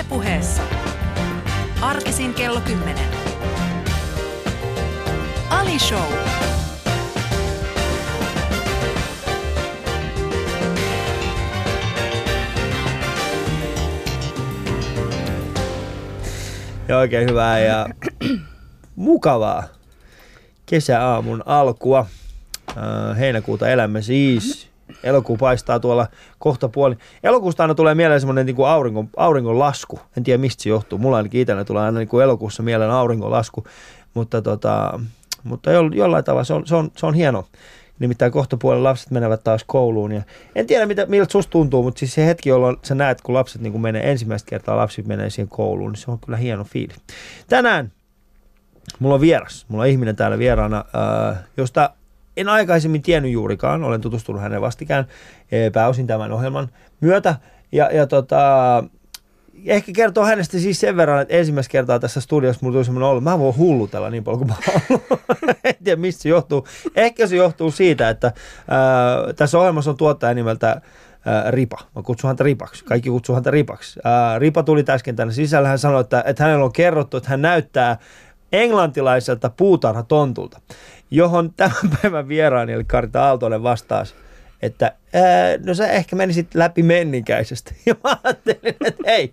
Ylepuheessa. Arkisin kello 10. Ali Show. Ja oikein hyvää ja mukavaa kesäaamun alkua. Äh, Heinäkuuta elämme siis. Elokuu paistaa tuolla kohta puoli. Elokuusta aina tulee mieleen semmoinen niin auringon, auringon lasku. En tiedä mistä se johtuu. Mulla ainakin itsellä tulee aina niin kuin elokuussa mieleen auringon lasku. Mutta, tota, mutta jo, jollain tavalla se on, se, on, se on hieno. Nimittäin kohta puolen lapset menevät taas kouluun. Ja en tiedä, mitä, miltä susta tuntuu, mutta siis se hetki, jolloin sä näet, kun lapset niin kun menee ensimmäistä kertaa, lapsi menee siihen kouluun, niin se on kyllä hieno fiili. Tänään mulla on vieras. Mulla on ihminen täällä vieraana, äh, josta en aikaisemmin tiennyt juurikaan. Olen tutustunut hänen vastikään eh, pääosin tämän ohjelman myötä. Ja, ja tota, ehkä kertoo hänestä siis sen verran, että ensimmäistä kertaa tässä studiossa mulla tuli semmoinen olo, mä voin hullutella niin paljon kuin mä haluan. en tiedä mistä se johtuu. Ehkä se johtuu siitä, että ää, tässä ohjelmassa on tuottaja nimeltä Ripa. Mä kutsun häntä Ripaksi. Kaikki kutsuu häntä Ripaksi. Ripa tuli äsken tänne sisällä. Hän sanoi, että, että hänellä on kerrottu, että hän näyttää englantilaiselta puutarhatontulta, johon tämän päivän vieraani, eli Karita Aaltonen vastasi, että ää, no sä ehkä menisit läpi menninkäisestä. Ja mä ajattelin, että hei,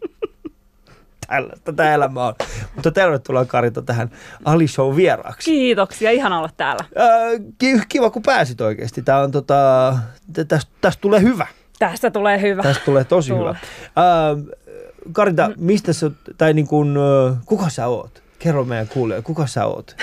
tällaista tämä elämä on. Mutta tervetuloa Karita tähän Ali Show vieraaksi. Kiitoksia, ihan olla täällä. Ää, ki- kiva kun pääsit oikeasti. Tää on tota, tä- tästä, tästä tulee hyvä. Tästä tulee hyvä. Tästä tulee tosi Tulee. hyvä. Ää, Karita, mistä sä, tai niin kuin, ö, kuka sä oot? Kerro meidän kuulijoille, kuka sä oot?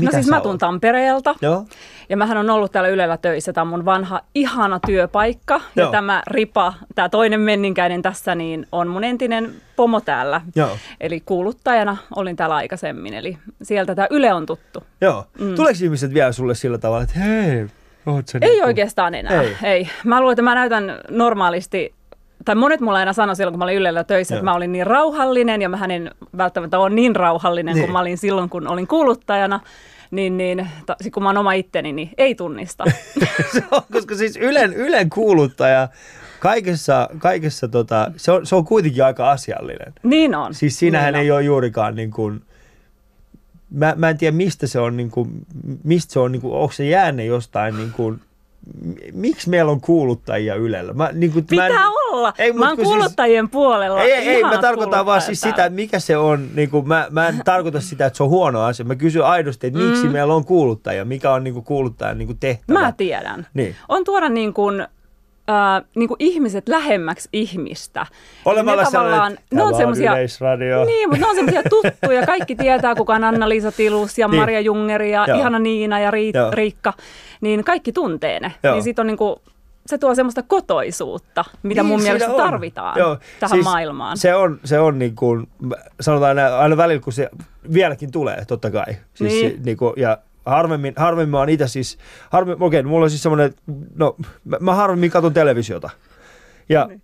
No siis sä mä oot? tuun Tampereelta Joo. ja mähän on ollut täällä Ylellä töissä. Tämä on mun vanha ihana työpaikka Joo. ja tämä Ripa, tämä toinen menninkäinen tässä, niin on mun entinen pomo täällä. Joo. Eli kuuluttajana olin täällä aikaisemmin, eli sieltä tämä Yle on tuttu. Joo. Mm. Tuleeko ihmiset vielä sulle sillä tavalla, että hei, oot Ei niinku- oikeastaan enää. Ei. Ei. Mä luulen, että mä näytän normaalisti, tai monet mulla aina sanoi silloin, kun mä olin Ylellä töissä, Joo. että mä olin niin rauhallinen, ja mä en välttämättä ole niin rauhallinen Niin. kuin mä olin silloin, kun olin kuuluttajana. Niin, niin ta, kun mä oon oma itteni, niin ei tunnista. se on, koska siis Ylen, Ylen kuuluttaja kaikessa, kaikessa tota, se, on, se on kuitenkin aika asiallinen. niin on. Siis siinähän niin ei ole juurikaan niin kuin, mä, mä en tiedä mistä se on, niin kuin, mistä se on, niin kuin, onko se jäänne jostain, niin kuin, miksi meillä on kuuluttajia Ylellä? Mä, niin kuin, mä en- Pitää olla. Ei, mä oon siis- kuuluttajien puolella. Ei, ei, ei mä tarkoitan vaan siis sitä, että mikä se on, niin kuin, mä, mä en tarkoita sitä, että se on huono asia. Mä kysyn aidosti, että miksi Mm. meillä on kuuluttajia, mikä on niin kuin, kuuluttajan niin kuin, tehtävä. Mä tiedän. Niin. On tuoda niin kuin, äh, niin kuin ihmiset lähemmäksi ihmistä. Olemalla sellainen, tavallaan- ne on Yleisradio. Niin, mutta ne on semmoisia tuttuja. Kaikki tietää, kuka on Anna-Liisa Tilus ja Niin. Maria Jungeri ja Joo. ihana Niina ja Riit- Joo. Riikka. Niin kaikki tuntee ne. Joo. Niin sit on niinku, se tuo semmoista kotoisuutta, mitä Niin, mun mielestä on. tarvitaan Joo, tähän siis maailmaan. Se on, se on niin kuin, sanotaan aina, aina välillä, kun se vieläkin tulee, totta kai. Siis Niin. Se, niin kuin, ja harvemmin, harvemmin mä oon itse siis, harvemmin, okei, mulla on siis semmoinen, no mä, mä harvemmin katson televisiota. Ja Niin.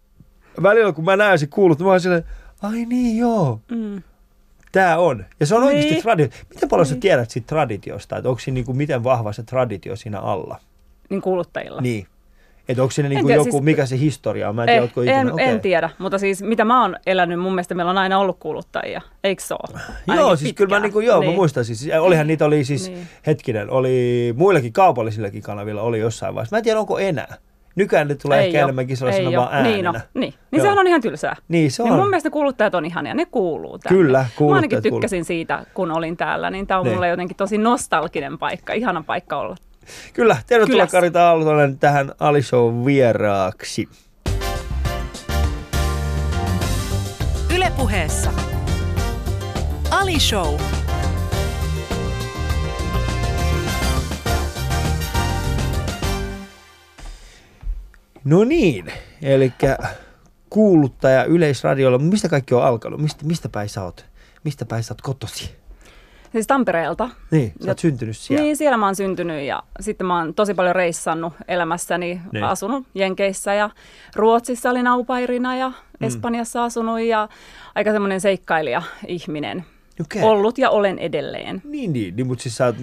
välillä kun mä näen se kuulut, mä oon silleen, ai niin joo, Mm. tää on. Ja se on Niin. oikeasti traditio. Miten paljon sä tiedät siitä traditiosta, että onko siinä niin kuin, miten vahva se traditio siinä alla? Niin kuluttajilla. Niin. Että onko siinä niin En kuin tiedä, joku, siis- mikä se historia on? Mä en tiedä, Eh, ootko ikinä. en, Okei. en tiedä, mutta siis mitä mä oon elänyt, mun mielestä meillä on aina ollut kuluttajia, eikö se ole? Joo, siis kyllä mä, niinku, joo, niin. mä muistan. Siis, olihan niitä oli siis, niin. Niin. hetkinen, oli muillakin kaupallisillekin kanavilla oli jossain vaiheessa. Mä en tiedä, onko enää. Nykyään ne tulee Ei ehkä oo, enemmänkin sellaisena vaan oo. äänenä. Niin, no, niin. niin sehän on ihan tylsää. Niin se Niin on. mun mielestä kuluttajat on ihania, ne kuuluu tänne. Kyllä, Mä kuluttajat ainakin kuuluu. tykkäsin siitä, kun olin täällä, niin tämä on Niin. mulle jotenkin tosi nostalginen paikka, ihana paikka olla. Kyllä, tervetuloa Kylässä. Karita Aaltonen tähän Ali Show vieraaksi. Ylepuheessa. Ali Show. No niin, eli kuuluttaja Yleisradiolla. Mistä kaikki on alkanut? Mistä, mistä päin sä oot? Mistä päin sä oot kotosi? Siis Tampereelta. Niin, sä oot syntynyt siellä. Niin, siellä mä oon syntynyt ja sitten mä oon tosi paljon reissannut elämässäni, Niin. asunut Jenkeissä ja Ruotsissa olin aupairina ja Mm. Espanjassa asunut ja aika semmoinen seikkailija ihminen. Okei. Ollut ja olen edelleen. Niin, niin, niin mutta siis sä oot,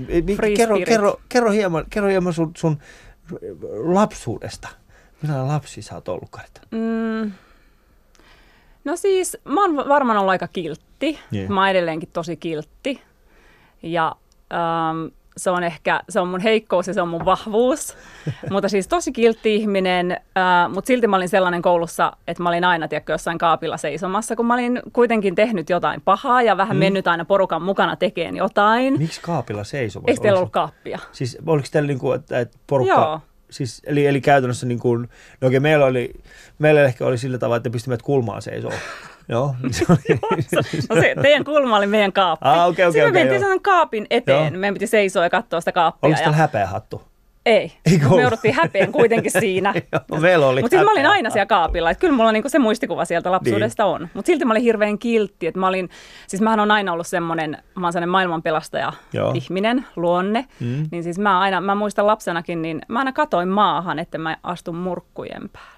kerro, kerro, kerro, hieman, kerro hieman sun, sun lapsuudesta. Millainen lapsi sä oot ollut, Karita? Mm, No siis, mä oon varmaan ollut aika kiltti. Niin. Mä oon edelleenkin tosi kiltti. Ja ähm, se on ehkä, se on mun heikkous ja se on mun vahvuus. mutta siis tosi kiltti ihminen, äh, mutta silti mä olin sellainen koulussa, että mä olin aina tiedätkö, jossain kaapilla seisomassa, kun mä olin kuitenkin tehnyt jotain pahaa ja vähän mm. mennyt aina porukan mukana tekemään jotain. Miksi kaapilla seisomassa? Eikö teillä ollut kaappia? Siis oliko teillä niin kuin, että, että porukka... Joo. Siis, eli, eli käytännössä niin kuin, no okei, meillä oli, meillä ehkä oli sillä tavalla, että pistimme kulmaan seisoo. Joo, No se, teidän kulma oli meidän kaappi. Ah, okei, okei, Sitten me mentiin sellainen kaapin eteen. Joo. Meidän piti seisoa ja katsoa sitä kaappia. oliko ja... häpeä hattu? Ei, Eikö me jouduttiin häpeän kuitenkin siinä. Meillä oli Mutta siis mä olin aina siellä kaapilla, että kyllä mulla niinku se muistikuva sieltä lapsuudesta Niin. on. Mutta silti mä olin hirveän kiltti, että mä olin, siis mähän on aina ollut semmoinen, mä oon sellainen maailmanpelastaja Joo. ihminen, luonne. Mm. Niin siis mä aina, mä muistan lapsenakin, niin mä aina katoin maahan, että mä astun murkkujen päälle.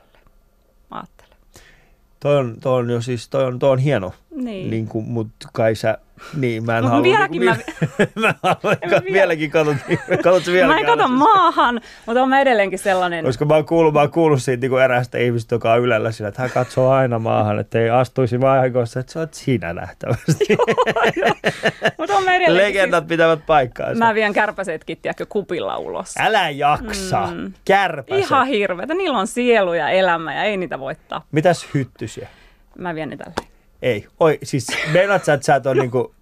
Toi on, toi on jo siis, toi on, toi on hieno. Niin. Niin kuin, mut kai sä, niin mä en Mut halua. vieläkin niin mä- kuin, mä, mä haluan, En vielä- vieläkin katot, katot sä vieläkin Mä en kato siis- maahan, mutta on mä edelleenkin sellainen. Koska mä oon kuullut, mä oon kuullut siitä niin eräästä ihmistä, joka on ylellä sillä, että hän katsoo aina maahan, että ei astuisi vahingossa, että sä oot sinä nähtävästi. Mutta on mä edelleenkin. Legendat pitävät paikkaansa. Siis, mä vien kärpäsetkin, tiedätkö, kupilla ulos. Älä jaksa. Mm. Kärpäset. Ihan hirveätä. Niillä on sielu ja elämä ja ei niitä voi tappaa. Mitäs hyttysiä? Mä vien ne tällä. Ei. Oi, siis meinaat sä, että sä et ole niinku...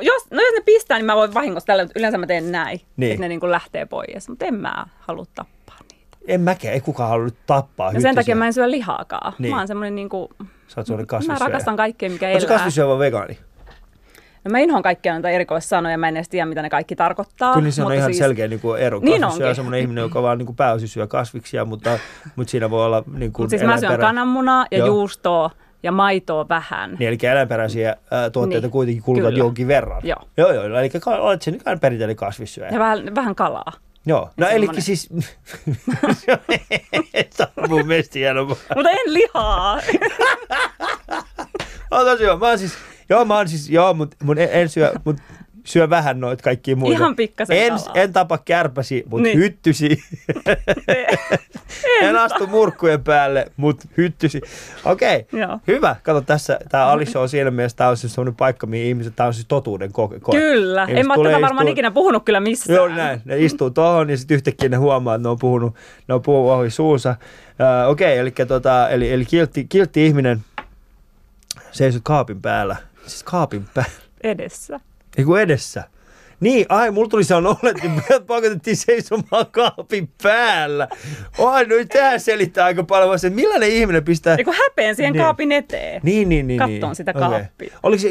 Jos, no jos ne pistää, niin mä voin vahingossa tällä, mutta yleensä mä teen näin, Niin. että ne niin kuin lähtee pois. Mutta en mä halua tappaa niitä. En mäkään, ei kukaan halua tappaa Ja hyttysiä. sen takia mä en syö lihaakaan. Niin. Mä oon semmoinen niin kuin, Sä oot semmoinen mä kasvissyöjä. rakastan kaikkea, mikä elää. kasvissyöjä vai vegaani? No mä inhoan kaikkia noita erikoissanoja, mä en edes tiedä, mitä ne kaikki tarkoittaa. Kyllä se on mutta ihan siis, selkeä niin kuin ero. Niin Kasvissyöjä on onkin. semmoinen ihminen, joka vaan niin kuin pääosin syö kasviksia, mutta, mutta siinä voi olla niin kuin Mutta siis mä syön kananmunaa ja Joo. juustoa ja maitoa vähän. Niin, eli eläinperäisiä ää, tuotteita Niin, kuitenkin kulutat kyllä. jonkin verran. Joo. Joo, joo. Eli olet sen ihan perinteinen kasvissyöjä. Ja vähän, vähän kalaa. Joo. No eli siis... Se on mun mielestä hienoa. Mutta en lihaa. On tosi hyvä. Mä oon siis... Joo, mä oon siis... Joo, mut, mut en, en syö... Mut syö vähän noita kaikkia muita. Ihan pikkasen en, kalaa. en tapa kärpäsi, mutta Niin. hyttysi. en astu murkkujen päälle, mutta hyttysi. Okei, okay. Joo. hyvä. Kato tässä, tämä Ali on siinä mielessä, tämä on siis sellainen paikka, mihin ihmiset, tämä on siis totuuden koe. Kyllä. Ihmiset En mä tätä varmaan istuu- ikinä puhunut kyllä missään. Joo, näin. Ne istuu tuohon ja sitten yhtäkkiä ne huomaa, että ne on puhunut, ne on puhunut ohi suunsa. Äh, Okei, eli, tota, eli, eli kiltti, kiltti ihminen seisot kaapin päällä. Siis kaapin päällä. Edessä. Ei kun edessä. Niin, ai, mulla tuli olo, että pakotettiin seisomaan kaapin päällä. Ai, no tämä selittää aika paljon, vaan se, että millainen ihminen pistää... Eiku häpeen siihen Niin. kaapin eteen. Niin, niin, niin. Kattoon niin. sitä kaappia. Oliko se,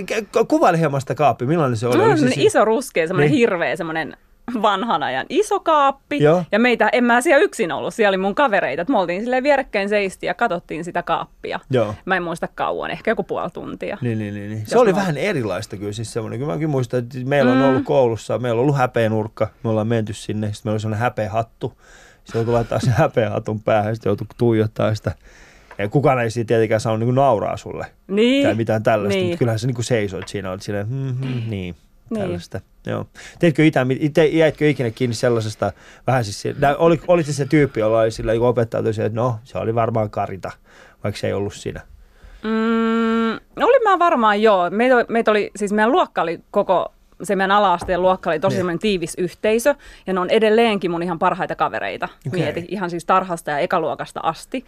kuvaile hieman sitä kaappia, millainen se oli? No, se si- iso ruskea, semmoinen Niin. hirveä, semmoinen vanhan ajan iso kaappi. Joo. Ja meitä, en mä siellä yksin ollut, siellä oli mun kavereita. Me oltiin silleen vierekkäin seisti ja katsottiin sitä kaappia. Joo. Mä en muista kauan, ehkä joku puoli tuntia. Niin, niin, niin. niin. Se oli mä- vähän erilaista kyllä siis semmoinen. Kyllä mäkin muistan, että meillä on Mm. ollut koulussa, meillä on ollut häpeenurkka, me ollaan menty sinne, sitten meillä oli semmoinen häpeähattu. Se joutui laittaa sen häpeähatun päähän, sitten joutui tuijottaa sitä. Ja kukaan ei siitä tietenkään saanut niin nauraa sulle Niin. tai mitään tällaista, Niin. mutta kyllähän se niin seisoit siinä, olet silleen, mm, mm, niin, Niin. Joo. Teitkö itä, ite, jäitkö ikinä kiinni sellaisesta, vähän siis, oli, oli se se tyyppi, jolla oli sillä, opettaja tosiaan, että no, se oli varmaan Karita, vaikka se ei ollut siinä. Mm, olin mä varmaan joo. Meitä, oli- meitä oli, siis meidän luokka oli koko, se meidän ala-asteen luokka oli tosi Niin. semmoinen tiivis yhteisö, ja ne on edelleenkin mun ihan parhaita kavereita. Okei. Mieti, ihan siis tarhasta ja ekaluokasta asti.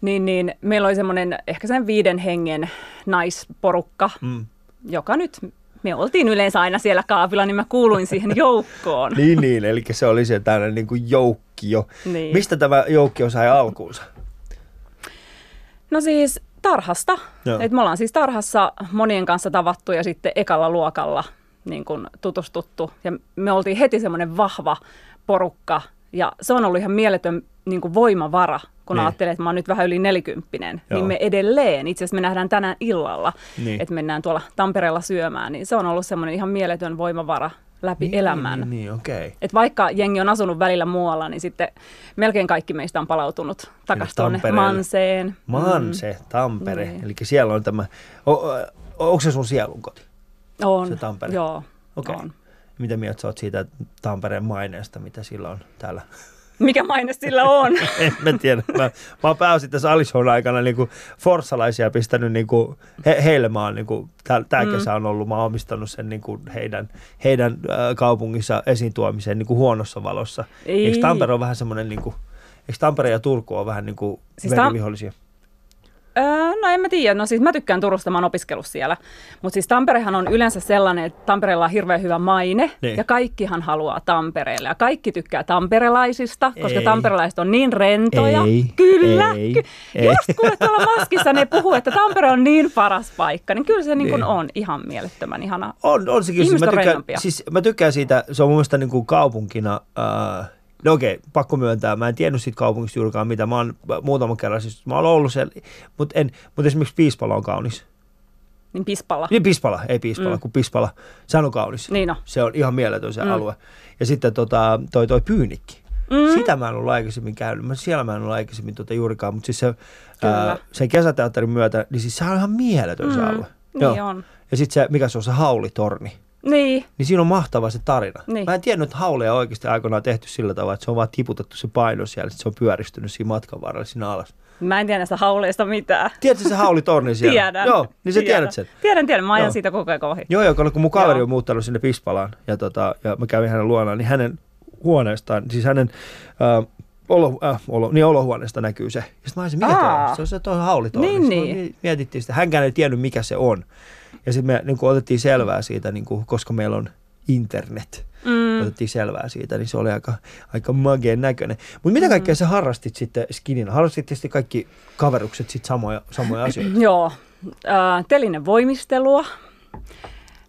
Niin, niin meillä oli semmoinen ehkä sen viiden hengen naisporukka, Mm. joka nyt, me oltiin yleensä aina siellä kaapilla, niin mä kuuluin siihen joukkoon. Niin, niin, eli se oli se tällainen niin kuin joukkio. Niin. Mistä tämä joukkio sai alkuunsa? No siis tarhasta. Joo. Et me ollaan siis tarhassa monien kanssa tavattu ja sitten ekalla luokalla niin kun tutustuttu. Ja me oltiin heti semmoinen vahva porukka ja se on ollut ihan mieletön niin kuin voimavara, kun Niin. niin. ajattelee, että mä oon nyt vähän yli nelikymppinen. Joo. Niin me edelleen, itse asiassa me nähdään tänään illalla, Niin. että mennään tuolla Tampereella syömään, niin se on ollut semmoinen ihan mieletön voimavara läpi niin, elämän. Niin, niin okei. Okay. Et vaikka jengi on asunut välillä muualla, niin sitten melkein kaikki meistä on palautunut takaisin tuonne. Manseen. Manse, Tampere, Niin. eli siellä on tämä, o, o, onko se sun sielun koti? On. Se Tampere. Joo, Okei. on. Mitä mieltä sä oot siitä Tampereen maineesta, mitä sillä on täällä Mikä maine sillä on? en mä tiedä. Mä, mä oon pääosin tässä Alishon aikana niin kuin forssalaisia pistänyt niin kuin, he, heille mä oon, niin kuin, tää, tää mm. kesä on ollut, mä oon omistanut sen niin kuin heidän, heidän äh, kaupungissa esiin tuomiseen niin kuin huonossa valossa. Ei. Eikö Tampere on vähän semmoinen, niin kuin, eikö Tampere ja Turku on vähän niin kuin Siis Tam-? Öö, no en mä tiedä, no siis mä tykkään Turusta, mä oon opiskellut siellä. Mutta siis Tamperehan on yleensä sellainen, että Tampereella on hirveän hyvä maine Niin. ja kaikkihan haluaa Tampereelle. Ja kaikki tykkää tamperelaisista, koska Ei. tamperelaiset on niin rentoja. Ei, Kyllä. ei, ky- ei. Just kuule tuolla maskissa ne puhuu, että Tampere on niin paras paikka, niin kyllä se niin Niin. on ihan mielettömän ihana. On, on sekin. Siis Ihmiset mä, on tykkään, rennompia. siis mä tykkään siitä, se on mun mielestä niin kuin kaupunkina, äh, no okei, pakko myöntää, mä en tiennyt siitä kaupungista juurikaan mitä, mä oon muutaman kerran, siis mä oon ollut siellä, mutta mut esimerkiksi Piispala on kaunis. Niin pispalla. Niin Pispala, ei Piispala, Mm. kun Pispala, sehän on kaunis. Niin no. Se on ihan mieletön se Mm. alue. Ja sitten tota, toi, toi Pyynikki. Mm. Sitä mä en ollut aikaisemmin käynyt. Mä, siellä mä en ollut aikaisemmin tota juurikaan, mutta siis se, Kyllä. ää, sen kesäteatterin myötä, niin siis sehän on ihan mieletön se Mm. alue. Niin on. Ja sitten se, mikä se on se haulitorni. Niin, Niin siinä on mahtava se tarina. Niin. Mä en tiennyt, että hauleja oikeasti aikoinaan tehty sillä tavalla, että se on vaan tiputettu se paino siellä, että se on pyöristynyt siinä matkan varrella siinä alas. mä en tiedä näistä hauleista mitään. Tiedätkö se haulitorni siellä? Tiedän. Joo, niin sä tiedän. tiedät sen. Tiedän, tiedän. Mä ajan Joo. siitä koko ajan ohi. Joo, joo, kun mun kaveri Joo. on muuttanut sinne Pispalaan ja, tota, ja mä kävin hänen luonaan, niin hänen huoneestaan, siis hänen äh, olo, äh, olo, niin olohuoneesta näkyy se. Ja sitten mä olisin, mikä toi Aa. on? Se on se toi haulitorni. Niin, niin. Mietittiin sitä. Hänkään ei tiennyt, mikä se on. Ja sitten me niin kuin, otettiin selvää siitä, niin kuin, koska meillä on internet. Mm. Otettiin selvää siitä, niin se oli aika, aika mageen näköinen. Mutta mitä Mm. kaikkea sä harrastit sitten skinina? Harrastit tietysti kaikki kaverukset sitten samoja, samoja asioita? Joo, äh, telinen voimistelua,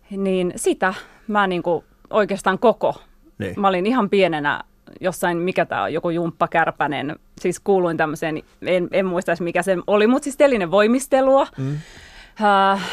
niin sitä mä niinku oikeastaan koko. Niin. Mä olin ihan pienenä jossain, mikä tämä on, joku jumppakärpänen, siis kuuluin tämmöiseen, en, en muista mikä se oli, mutta siis telinen voimistelua. Mm. Äh,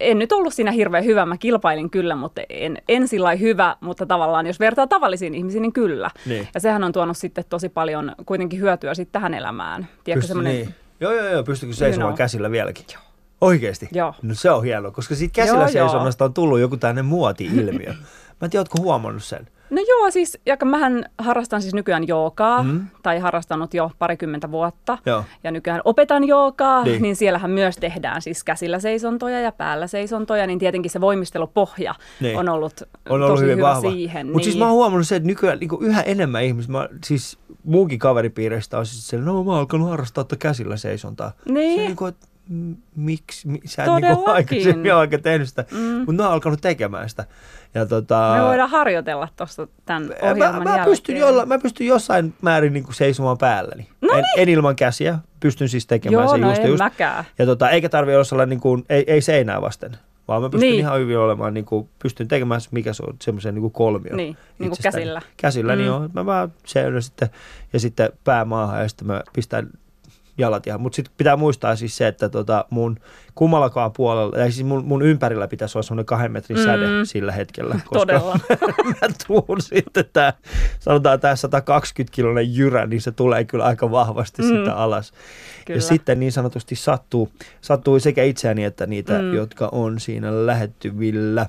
en nyt ollut siinä hirveän hyvä, mä kilpailin kyllä, mutta en, en sillä hyvä, mutta tavallaan jos vertaa tavallisiin ihmisiin, niin kyllä. Niin. Ja sehän on tuonut sitten tosi paljon kuitenkin hyötyä sitten tähän elämään. Tiedätkö, semmoinen, niin. Joo, joo, joo. Pystyykö seisomaan know. käsillä vieläkin? Joo. Oikeesti? Joo. No se on hienoa, koska siitä käsillä Joo, joo. seisonnasta on tullut joku tämmöinen muoti-ilmiö. Mä en tiedä, ootko huomannut sen? No joo, siis, ja mähän harrastan siis nykyään joogaa, Mm. tai harrastanut jo parikymmentä vuotta. Joo. Ja nykyään opetan joogaa, Niin. niin. niin siellähän myös tehdään siis käsillä seisontoja ja päällä seisontoja, niin tietenkin se voimistelupohja Niin. niin. on ollut On ollut tosi hyvin hyvä vahva. siihen. Mutta siis mä oon huomannut sen, että nykyään niin yhä enemmän ihmisiä, mä, siis muunkin kaveripiireistä on siis sellainen, no mä oon alkanut harrastaa tuota käsillä seisontaa. Niin. Se, niin kuin, että miksi, mi, sä et niin Todellakin. aikaisemmin oikein tehnyt sitä, mm. Mutta mä oon alkanut tekemään sitä. Ja tota, Me voidaan harjoitella tuosta tämän mä, ohjelman mä, jälkeen. pystyn jolla, mä pystyn jossain määrin niin kuin seisomaan päälläni. No en, en, ilman käsiä, pystyn siis tekemään Joo, sen no just, en just. mäkään. Ja tota, eikä tarvi olla sellainen, niin kuin, ei, ei seinää vasten, vaan mä pystyn niin. Niin. ihan hyvin olemaan, niin kuin, pystyn tekemään, mikä se on, semmoisen niin kuin kolmio. Niin, niin kuin käsillä. Käsillä, mm. niin Mm. on. Mä vaan seudun sitten, ja sitten pää maahan, ja sitten mä pistän jalat ihan. Mutta sitten pitää muistaa siis se, että tota mun kummallakaan puolella, tai siis mun, mun ympärillä pitäisi olla semmoinen kahden metrin Mm. säde sillä hetkellä. Koska Todella. mä tuun sitten tää, sanotaan tää 120 kilonen jyrä, niin se tulee kyllä aika vahvasti mm. Sitä alas. Kyllä. Ja sitten niin sanotusti sattuu, sattuu sekä itseäni että niitä. Mm. jotka on siinä lähettyvillä.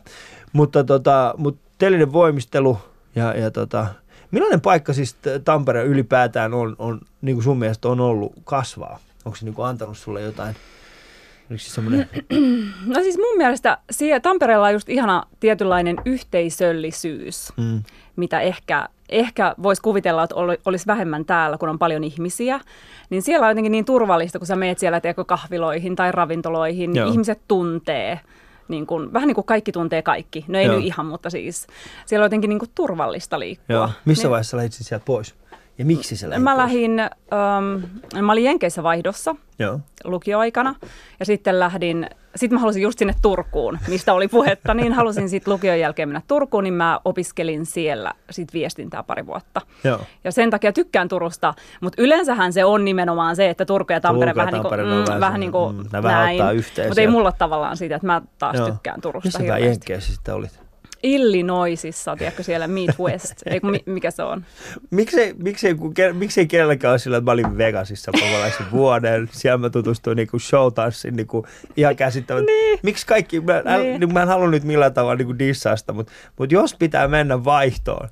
Mutta tota, mut telinen voimistelu ja, ja tota, millainen paikka siis Tampere ylipäätään on, on niin kuin sun mielestä on ollut kasvaa? Onko se niin kuin antanut sulle jotain? Oliko se semmoinen, No siis mun mielestä siellä Tampereella on just ihana tietynlainen yhteisöllisyys. mm, mitä ehkä, ehkä voisi kuvitella, että oli- olisi vähemmän täällä, kun on paljon ihmisiä, niin siellä on jotenkin niin turvallista, kun sä meet siellä kahviloihin tai ravintoloihin, Joo. niin ihmiset tuntee. Niin kuin, vähän niin kuin kaikki tuntee kaikki. No ei Joo. nyt ihan, mutta siis siellä on jotenkin niin kuin turvallista liikkua. joo. Missä niin, vaiheessa lähdit sit sieltä pois? Ja miksi se lähdit Mä lähdin, ähm, mä olin Jenkeissä vaihdossa Joo. lukioaikana ja sitten lähdin, sitten mä halusin just sinne Turkuun, mistä oli puhetta, niin halusin sitten lukion jälkeen mennä Turkuun, niin mä opiskelin siellä sit viestintää pari vuotta. Joo. Ja sen takia tykkään Turusta, mutta yleensähän se on nimenomaan se, että Turku ja Tampere Turku vähän niin on mm, vähän niin kuin mm, yhteen Mutta ei mulla tavallaan siitä, että mä taas Joo. tykkään Turusta Missä hirveästi. Jenkeissä sitten olit? Illinoisissa, tiedätkö siellä Midwest, ei mi- mikä se on? Miksei, miksei, kun, miksei kenelläkään ole sillä, että mä olin Vegasissa kokonaisen vuoden. Siellä mä tutustuin niinku showtanssin niinku ihan käsittämättä. Niin. Miksi kaikki, mä, äl, Niin. niin. mä en halua nyt millään tavalla niinku dissaa sitä, mutta, mutta jos pitää mennä vaihtoon,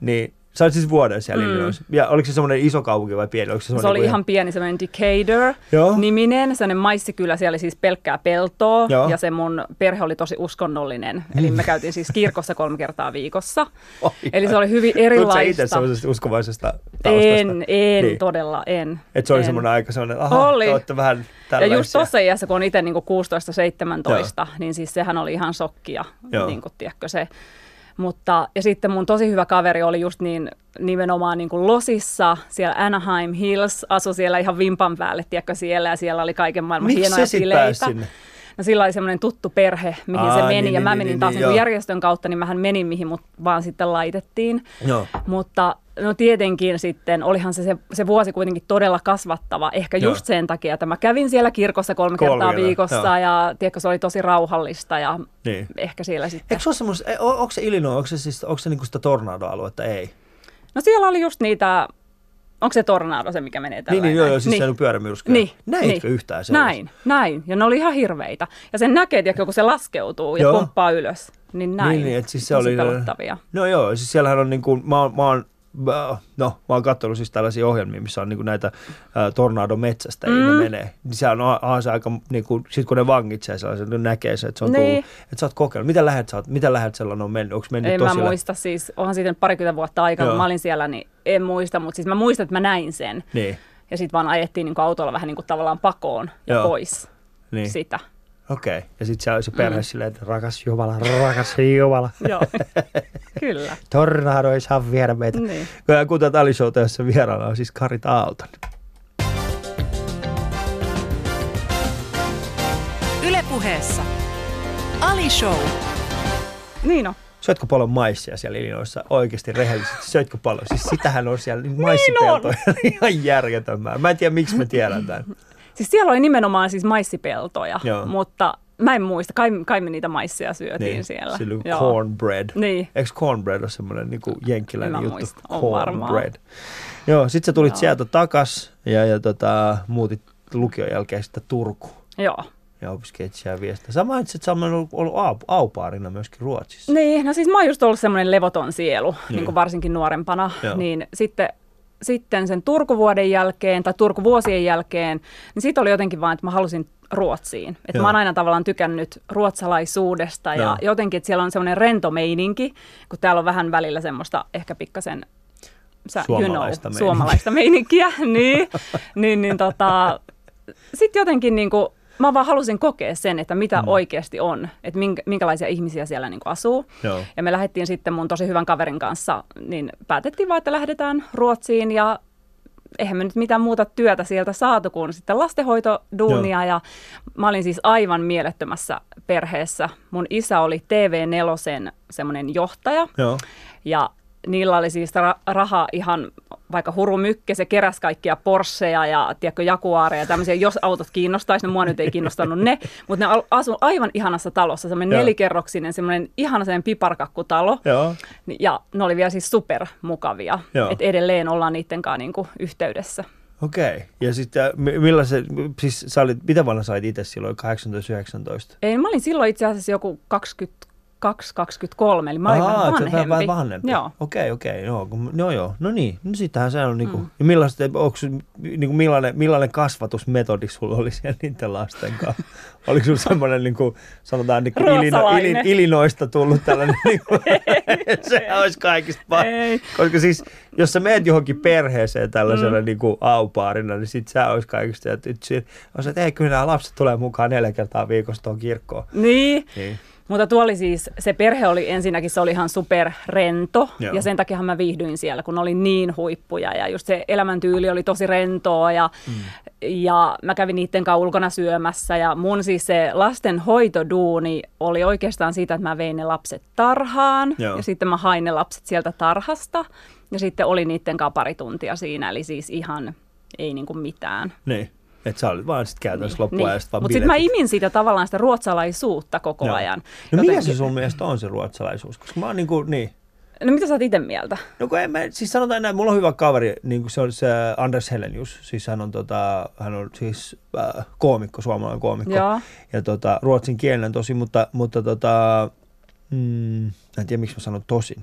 niin Sä olit siis vuoden siellä Mm. Illinois. Ja oliko se semmoinen iso kaupunki vai pieni? Oliko se, Se oli semmoinen ihan pieni semmoinen Decatur Joo. niminen, sellainen maissikylä, siellä oli siis pelkkää peltoa Joo. ja se mun perhe oli tosi uskonnollinen. Eli me käytiin siis kirkossa kolme kertaa viikossa. Oi, Eli se oli hyvin Tuletko erilaista. itse semmoisesta uskovaisesta taustasta? En, en, Niin. todella en. Että se oli en. semmoinen aika semmoinen, aha, Oli. te vähän Ja tällaisia. just tuossa iässä, kun on itse niin 16-17, niin siis sehän oli ihan shokkia, Joo. niin kuin, tiedätkö, se. Mutta, ja sitten mun tosi hyvä kaveri oli just niin nimenomaan niin kuin Losissa, siellä Anaheim Hills, asui siellä ihan vimpan päälle, tiedätkö, siellä, ja siellä oli kaiken maailman Miksi hienoja bileitä. sinne? No sillä oli semmoinen tuttu perhe, mihin Aa, se meni, niin, ja niin, mä niin, menin niin, taas niin, niin, järjestön kautta, niin mähän menin mihin mut vaan sitten laitettiin. Joo. Mutta no tietenkin sitten, olihan se, se, se vuosi kuitenkin todella kasvattava, ehkä Joo. just sen takia, että mä kävin siellä kirkossa kolme, Kolme kertaa viikossa joo. ja tiedätkö, se oli tosi rauhallista ja Niin. ehkä siellä sitten. Eikö se ole semmoista, e- o- onko se Illinois, onko se, siis, onko se niinku sitä tornado-aluetta? Ei. No siellä oli just niitä, onko se tornado se, mikä menee tällä Niin, niin, joo, joo, siis niin. se on pyörämyrsky. Niin, Näitkö niin. yhtään sellaista? Näin, näin. Ja ne oli ihan hirveitä. Ja sen näkee, tiedätkö, kun se laskeutuu ja Joo. pomppaa ylös. Niin näin. Niin, niin, että siis se Tosi oli... pelottavia. No joo, siis siellähän on niin kuin, mä oon, mä oon No, mä oon katsonut siis tällaisia ohjelmia, missä on niinku näitä ä, tornadometsästä, mm. ne menee. Niin se on, on se aika, niinku, sit kun ne vangitsee sellaisen, ne näkee se, että se on Niin. tullut, että sä oot kokeillut. Mitä lähet sä oot, mitä lähet sellainen on mennyt? Onko mennyt En mä tosi lä- muista siis, onhan siitä parikymmentä vuotta aikaa, kun mä olin siellä, niin en muista, mutta siis mä muistan, että mä näin sen. Niin, Ja sitten vaan ajettiin niin autolla vähän niin kuin tavallaan pakoon ja Joo. pois niin. sitä. Okei. Okay. Ja sitten se perhe mm. silleen, että rakas Jumala, rakas Jumala. Joo, kyllä. Tornado ei saa viedä meitä. Niin. Kuten Ali Showta, jossa vieraana on siis Karit Aalton. Ylepuheessa Ali Show. Niin on. Söitkö paljon maissia siellä Illinoissa oikeasti rehellisesti? Söitkö paljon? Siis sitähän on siellä niin maissipeltoja ihan järjetön määrä. Mä en tiedä, miksi mä tiedän tämän. Siis siellä oli nimenomaan siis maissipeltoja, Joo. mutta mä en muista. Kai, kai me niitä maissia syötiin Niin, siellä. Silloin Joo. cornbread. Niin. Eikö cornbread ole semmoinen niin jenkkiläinen En mä juttu? muista. Cornbread. Joo, sit sä tulit Joo. sieltä takas ja, ja tota, muutit lukion jälkeen sitten Turku Joo. ja opiskelit siellä viestiä. Sä mainitsit, että sä ollut, ollut au, aupaarina myöskin Ruotsissa. Niin, no siis mä oon just ollut semmoinen levoton sielu, niin. niin kuin varsinkin nuorempana. Joo. Niin sitten, sitten sen Turkuvuoden jälkeen tai Turkuvuosien jälkeen, niin siitä oli jotenkin vaan, että mä halusin Ruotsiin. Että mä oon aina tavallaan tykännyt ruotsalaisuudesta ja Joo. jotenkin, että siellä on semmoinen rento meininki, kun täällä on vähän välillä semmoista ehkä pikkasen sä, Suomalaista you know, meininkiä. suomalaista meininkiä. niin, niin, niin tota, sitten jotenkin niin kuin, mä vaan halusin kokea sen, että mitä mm. oikeasti on, että minkä, minkälaisia ihmisiä siellä niin kuin asuu. Joo. Ja me lähdettiin sitten mun tosi hyvän kaverin kanssa, niin päätettiin vaan, että lähdetään Ruotsiin ja eihän me nyt mitään muuta työtä sieltä saatu kuin sitten lastenhoitoduunia ja mä olin siis aivan mielettömässä perheessä. Mun isä oli TV4 semmoinen johtaja Joo. ja niillä oli siis ra- rahaa ihan vaikka hurumykke, se keräsi kaikkia Porscheja ja tiedätkö, Jaguareja ja tämmöisiä, jos autot kiinnostaisi, no mua nyt ei kiinnostanut ne, mutta ne asu aivan ihanassa talossa, semmoinen nelikerroksinen, semmoinen ihana semmoinen piparkakkutalo. Joo. Ja ne oli vielä siis supermukavia, että edelleen ollaan niiden kanssa niinku yhteydessä. Okei. Ja sitten mi- millaisen, siis sä olit, mitä vanha sait itse silloin, 18-19? Ei, mä olin silloin itse asiassa joku 22-23, eli mä olin Ahaa, vanhempi. vähän vanhempi. Joo. Okei, okei. Joo, no joo. No niin, no sittenhän se on niinku, mm. millaista, onko, niinku, millainen, millainen kasvatusmetodi sulla oli siellä niiden lasten kanssa? Oliko sulla semmoinen, niinku, sanotaan, niinku Ilino. Ilin, Ilinoista tullut tällainen, niinku, se olisi kaikista pahin. Koska siis, jos sä meet johonkin perheeseen tällaisella mm. niinku aupaarina, niin sit sä olisi kaikista, että, että, että, että ei, kyllä nämä lapset tulee mukaan neljä kertaa viikossa tuohon kirkkoon. Niin, Niin. Mutta tuo oli siis, se perhe oli ensinnäkin, se oli ihan superrento Joo. ja sen takia mä viihdyin siellä, kun oli niin huippuja ja just se elämäntyyli oli tosi rentoa ja, mm. ja mä kävin niiden kanssa ulkona syömässä ja mun siis se lasten hoitoduuni oli oikeastaan siitä, että mä vein ne lapset tarhaan Joo. ja sitten mä hain ne lapset sieltä tarhasta ja sitten oli niiden kanssa pari tuntia siinä, eli siis ihan ei niinku mitään. Niin. Että sä olit vaan sitten käytännössä loppuajasta vaan Mutta sitten mä imin siitä tavallaan sitä ruotsalaisuutta koko Joo. ajan. No mikä Jotenkin- se sun mielestä on se ruotsalaisuus? Koska mä oon niinku, niin. No mitä sä oot itse mieltä? No kun en mä, siis sanotaan näin, mulla on hyvä kaveri, niin kuin se on se Anders Helenius, siis hän on, tota, hän on siis äh, koomikko, suomalainen koomikko. Joo. Ja tota, ruotsin kielinen tosi, mutta, mutta tota, mm, en tiedä miksi mä sanon tosin.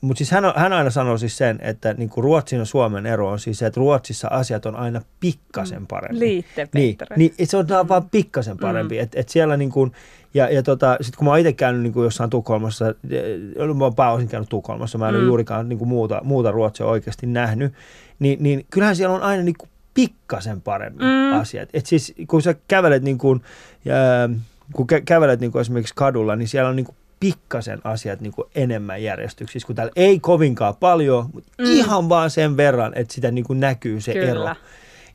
Mutta siis hän, on- hän aina sanoo siis sen, että niin kuin Ruotsin ja Suomen ero on siis se, että Ruotsissa asiat on aina pikkasen paremmin. Liitte, Niin, niin et se on mm. vaan pikkasen parempi. Mm. Et, et siellä niin kuin, ja, ja tota, sit kun mä oon itse käynyt niin kuin jossain Tukholmassa, eh, mä oon pääosin käynyt Tukholmassa, mä en mm. ole Mm. juurikaan niin kuin muuta, muuta Ruotsia oikeasti nähnyt, niin, niin kyllähän siellä on aina niin kuin pikkasen paremmin mm. Mm. asiat. Et siis kun sä kävelet niin kuin, ja, kun kä- kävelet niin kuin esimerkiksi kadulla, niin siellä on niin kuin pikkasen asiat niin kuin enemmän järjestyksissä, kun täällä ei kovinkaan paljon, mutta mm. Ihan vaan sen verran, että sitä niin kuin näkyy se ero. Kyllä.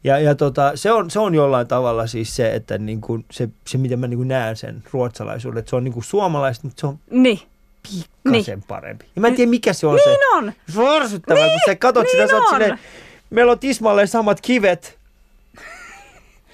Ja, ja tota, se, on, se on jollain tavalla siis se, että niin kuin se, se, miten mä niin kuin näen sen ruotsalaisuuden, että se on niin kuin suomalaista, mutta se on Niin, pikkasen niin. parempi. Ja mä en tiedä, mikä se on se. niin on. Se on ärsyttävää, kun sä katot sitä, niin sä oot on. silleen, meillä on tismalleen samat kivet,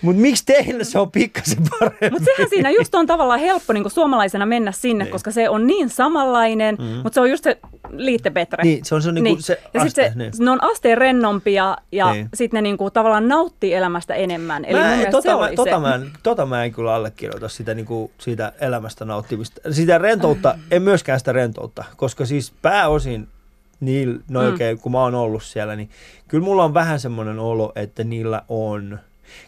mutta miksi teillä se on pikkasen parempi? Mutta sehän siinä just on tavallaan helppo niin suomalaisena mennä sinne, Niin. koska se on niin samanlainen, Mm. mm. mutta se on just se liitte Petre. Niin, se on se, niin kuin se ja aste. sitten niin. se, ne on asteen rennompia ja Niin. sitten ne niinku tavallaan nauttii elämästä enemmän. Eli mä, en- tota, se mä, oli tota, se. mä en, tota mä en kyllä allekirjoita sitä, niin kuin, siitä elämästä nauttimista. Sitä rentoutta, en myöskään sitä rentoutta, koska siis pääosin niillä, no Mm. oikein, kun mä oon ollut siellä, niin kyllä mulla on vähän semmoinen olo, että niillä on,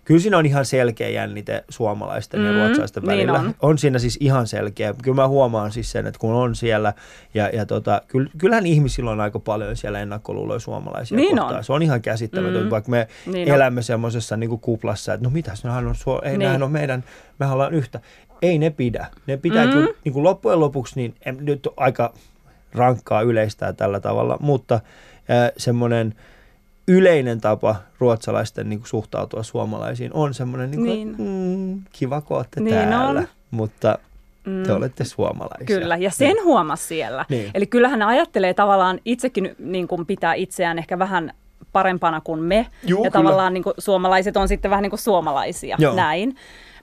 kyllä siinä on ihan selkeä jännite suomalaisten ja Mm, ruotsalaisten niin välillä. on. on siinä siis ihan selkeä. Kyllä mä huomaan siis sen, että kun on siellä, ja, ja tota, kyll, kyllähän ihmisillä on aika paljon siellä ennakkoluuloja suomalaisia Niin kohtaan. on. Se on ihan käsittämätöntä, Mm. vaikka me Niin on. elämme semmoisessa niin kuin kuplassa, että no mitäs, nehän on, suo, ei, Niin. on meidän, me ollaan yhtä. Ei ne pidä. Ne pitää Mm. kyllä, niin kuin loppujen lopuksi, niin nyt on aika rankkaa yleistää tällä tavalla, mutta äh, semmoinen yleinen tapa ruotsalaisten niin kuin suhtautua suomalaisiin on semmoinen, niin kuin, Niin. että, mm, kiva kun olette Niin täällä, on. mutta Mm. te olette suomalaisia. Kyllä, ja sen Niin. huomasi siellä. Niin. Eli kyllähän ne ajattelee tavallaan itsekin niin kuin pitää itseään ehkä vähän parempana kuin me. Juu, ja kyllä. tavallaan niin kuin suomalaiset on sitten vähän niin kuin suomalaisia, Joo. näin.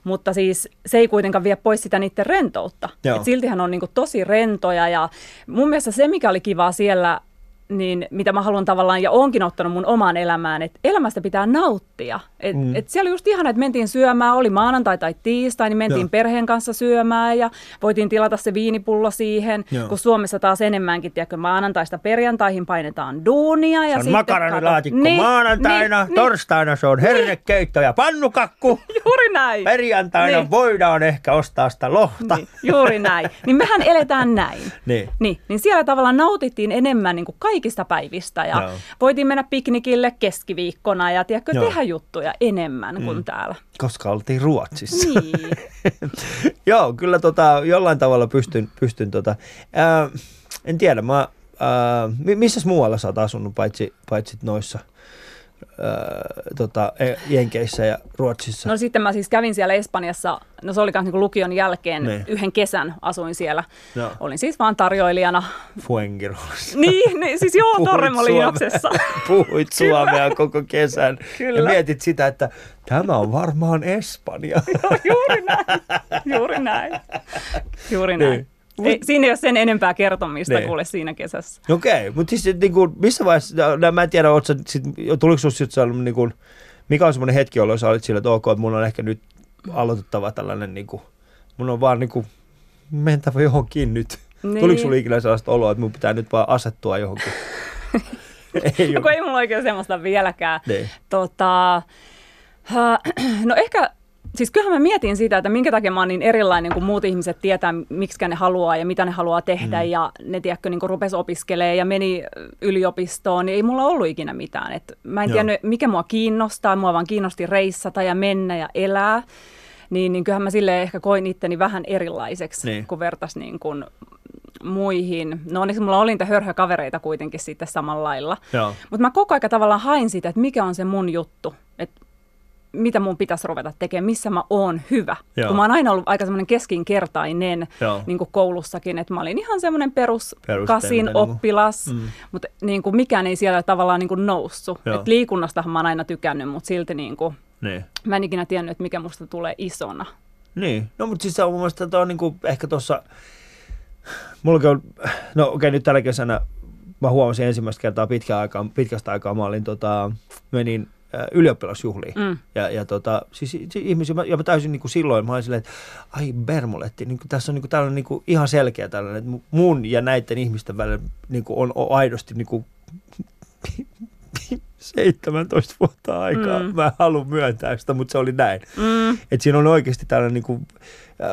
Mutta siis se ei kuitenkaan vie pois sitä niiden rentoutta. Joo. Et siltihän on niin kuin tosi rentoja ja mun mielestä se, mikä oli kivaa siellä, niin mitä mä haluan tavallaan ja onkin ottanut mun omaan elämään, että elämästä pitää nauttia. Et, Mm. et siellä oli just ihana, että mentiin syömään, oli maanantai tai tiistai, niin mentiin Joo. perheen kanssa syömään ja voitiin tilata se viinipullo siihen, Joo. kun Suomessa taas enemmänkin, tiedätkö, maanantaista perjantaihin painetaan duunia. Ja Se on sitten makaronilaatikko kato- maanantaina, niin, torstaina se on hernekeitto ja pannukakku. Niin, juuri näin. Perjantaina Niin. voidaan ehkä ostaa sitä lohta. Niin, juuri näin. Niin mehän eletään näin. Niin. Niin, niin siellä tavallaan nautittiin enemmän niin kuin kaikista päivistä ja Joo. voitiin mennä piknikille keskiviikkona ja tiedätkö, Joo. tehdä juttuja enemmän kuin Mm. täällä. Koska oltiin Ruotsissa. Niin. Joo, kyllä tota, jollain tavalla pystyn, pystyn tota, ää, en tiedä, mä, ää, mi- missäs muualla sä oot asunut, paitsi, paitsi noissa ää, tota, e- Jenkeissä ja Ruotsissa? No sitten mä siis kävin siellä Espanjassa, no se oli myös niin lukion jälkeen, Niin. yhden kesän asuin siellä. Joo. Olin siis vaan tarjoilijana. Fuengirossa. Niin, niin siis joo, Torremoliinoksessa. Puhuit suomea koko kesän Kyllä. ja mietit sitä, että tämä on varmaan Espanja. Juuri näin, juuri näin, juuri näin. Niin. Ei, siinä ei ole sen enempää kertomista Niin. kuule siinä kesässä. Okei, okay, mutta siis niin kuin, missä vaiheessa, no, mä en tiedä, oot sä, sit, tuliko sinusta sitten sellainen, niin kuin, mikä on semmoinen hetki, jolloin sä olit sillä, että ok, että mun on ehkä nyt aloitettava tällainen, niin kuin, mun on vaan niin kuin, mentävä johonkin nyt. Niin. Tuliko sulla ikinä sellaista oloa, että mun pitää nyt vaan asettua johonkin? ei No ei mulla oikein semmoista vieläkään. Niin. Tota, no ehkä, siis kyllähän mä mietin sitä, että minkä takia mä oon niin erilainen kuin muut ihmiset tietää, miksi ne haluaa ja mitä ne haluaa tehdä. Mm. Ja ne, tiedätkö, niin rupesi opiskelemaan ja meni yliopistoon, niin ei mulla ollut ikinä mitään. Et mä en Joo. tiennyt, mikä mua kiinnostaa. Mua vaan kiinnosti reissata ja mennä ja elää. Niin, niin kyllähän mä silleen ehkä koin itteni vähän erilaiseksi, Niin. kun vertas niin kuin muihin. No onneksi mulla oli niitä hörhökavereita kuitenkin sitten samalla lailla. Mutta mä koko ajan tavallaan hain sitä, että mikä on se mun juttu, että mitä mun pitäisi ruveta tekemään, missä mä oon hyvä. Joo. Kun mä oon aina ollut aika semmoinen keskinkertainen Joo. niin kuin koulussakin, että mä olin ihan semmoinen perus kasin niinku. oppilas, Mm. mutta niin kuin mikään ei siellä tavallaan niin kuin noussut. Joo. Et liikunnastahan mä oon aina tykännyt, mutta silti niin kuin, Niin. mä en ikinä tiennyt, että mikä musta tulee isona. Niin, no mutta siis se on mun mielestä toi on niinku ehkä tuossa, mullakin on, no okei okay, nyt tällä kesänä mä huomasin ensimmäistä kertaa pitkä aikaa, pitkästä aikaa mä olin tota, menin ylioppilasjuhliin. Mm. Ja, ja tota, siis si- ihmisiä, mä- ja mä täysin niin kuin silloin, mä olin silleen, että ai Bermoletti, niin kuin, tässä on niin kuin, tällainen niin kuin, ihan selkeä tällainen, että mu- mun ja näiden ihmisten välillä niin kuin, on, on aidosti niin kuin, 17 vuotta aikaa. Mm. Mm. Mä en halua myöntää sitä, mutta se oli näin. Mm. Että siinä on oikeasti tällainen, niin kuin, äh,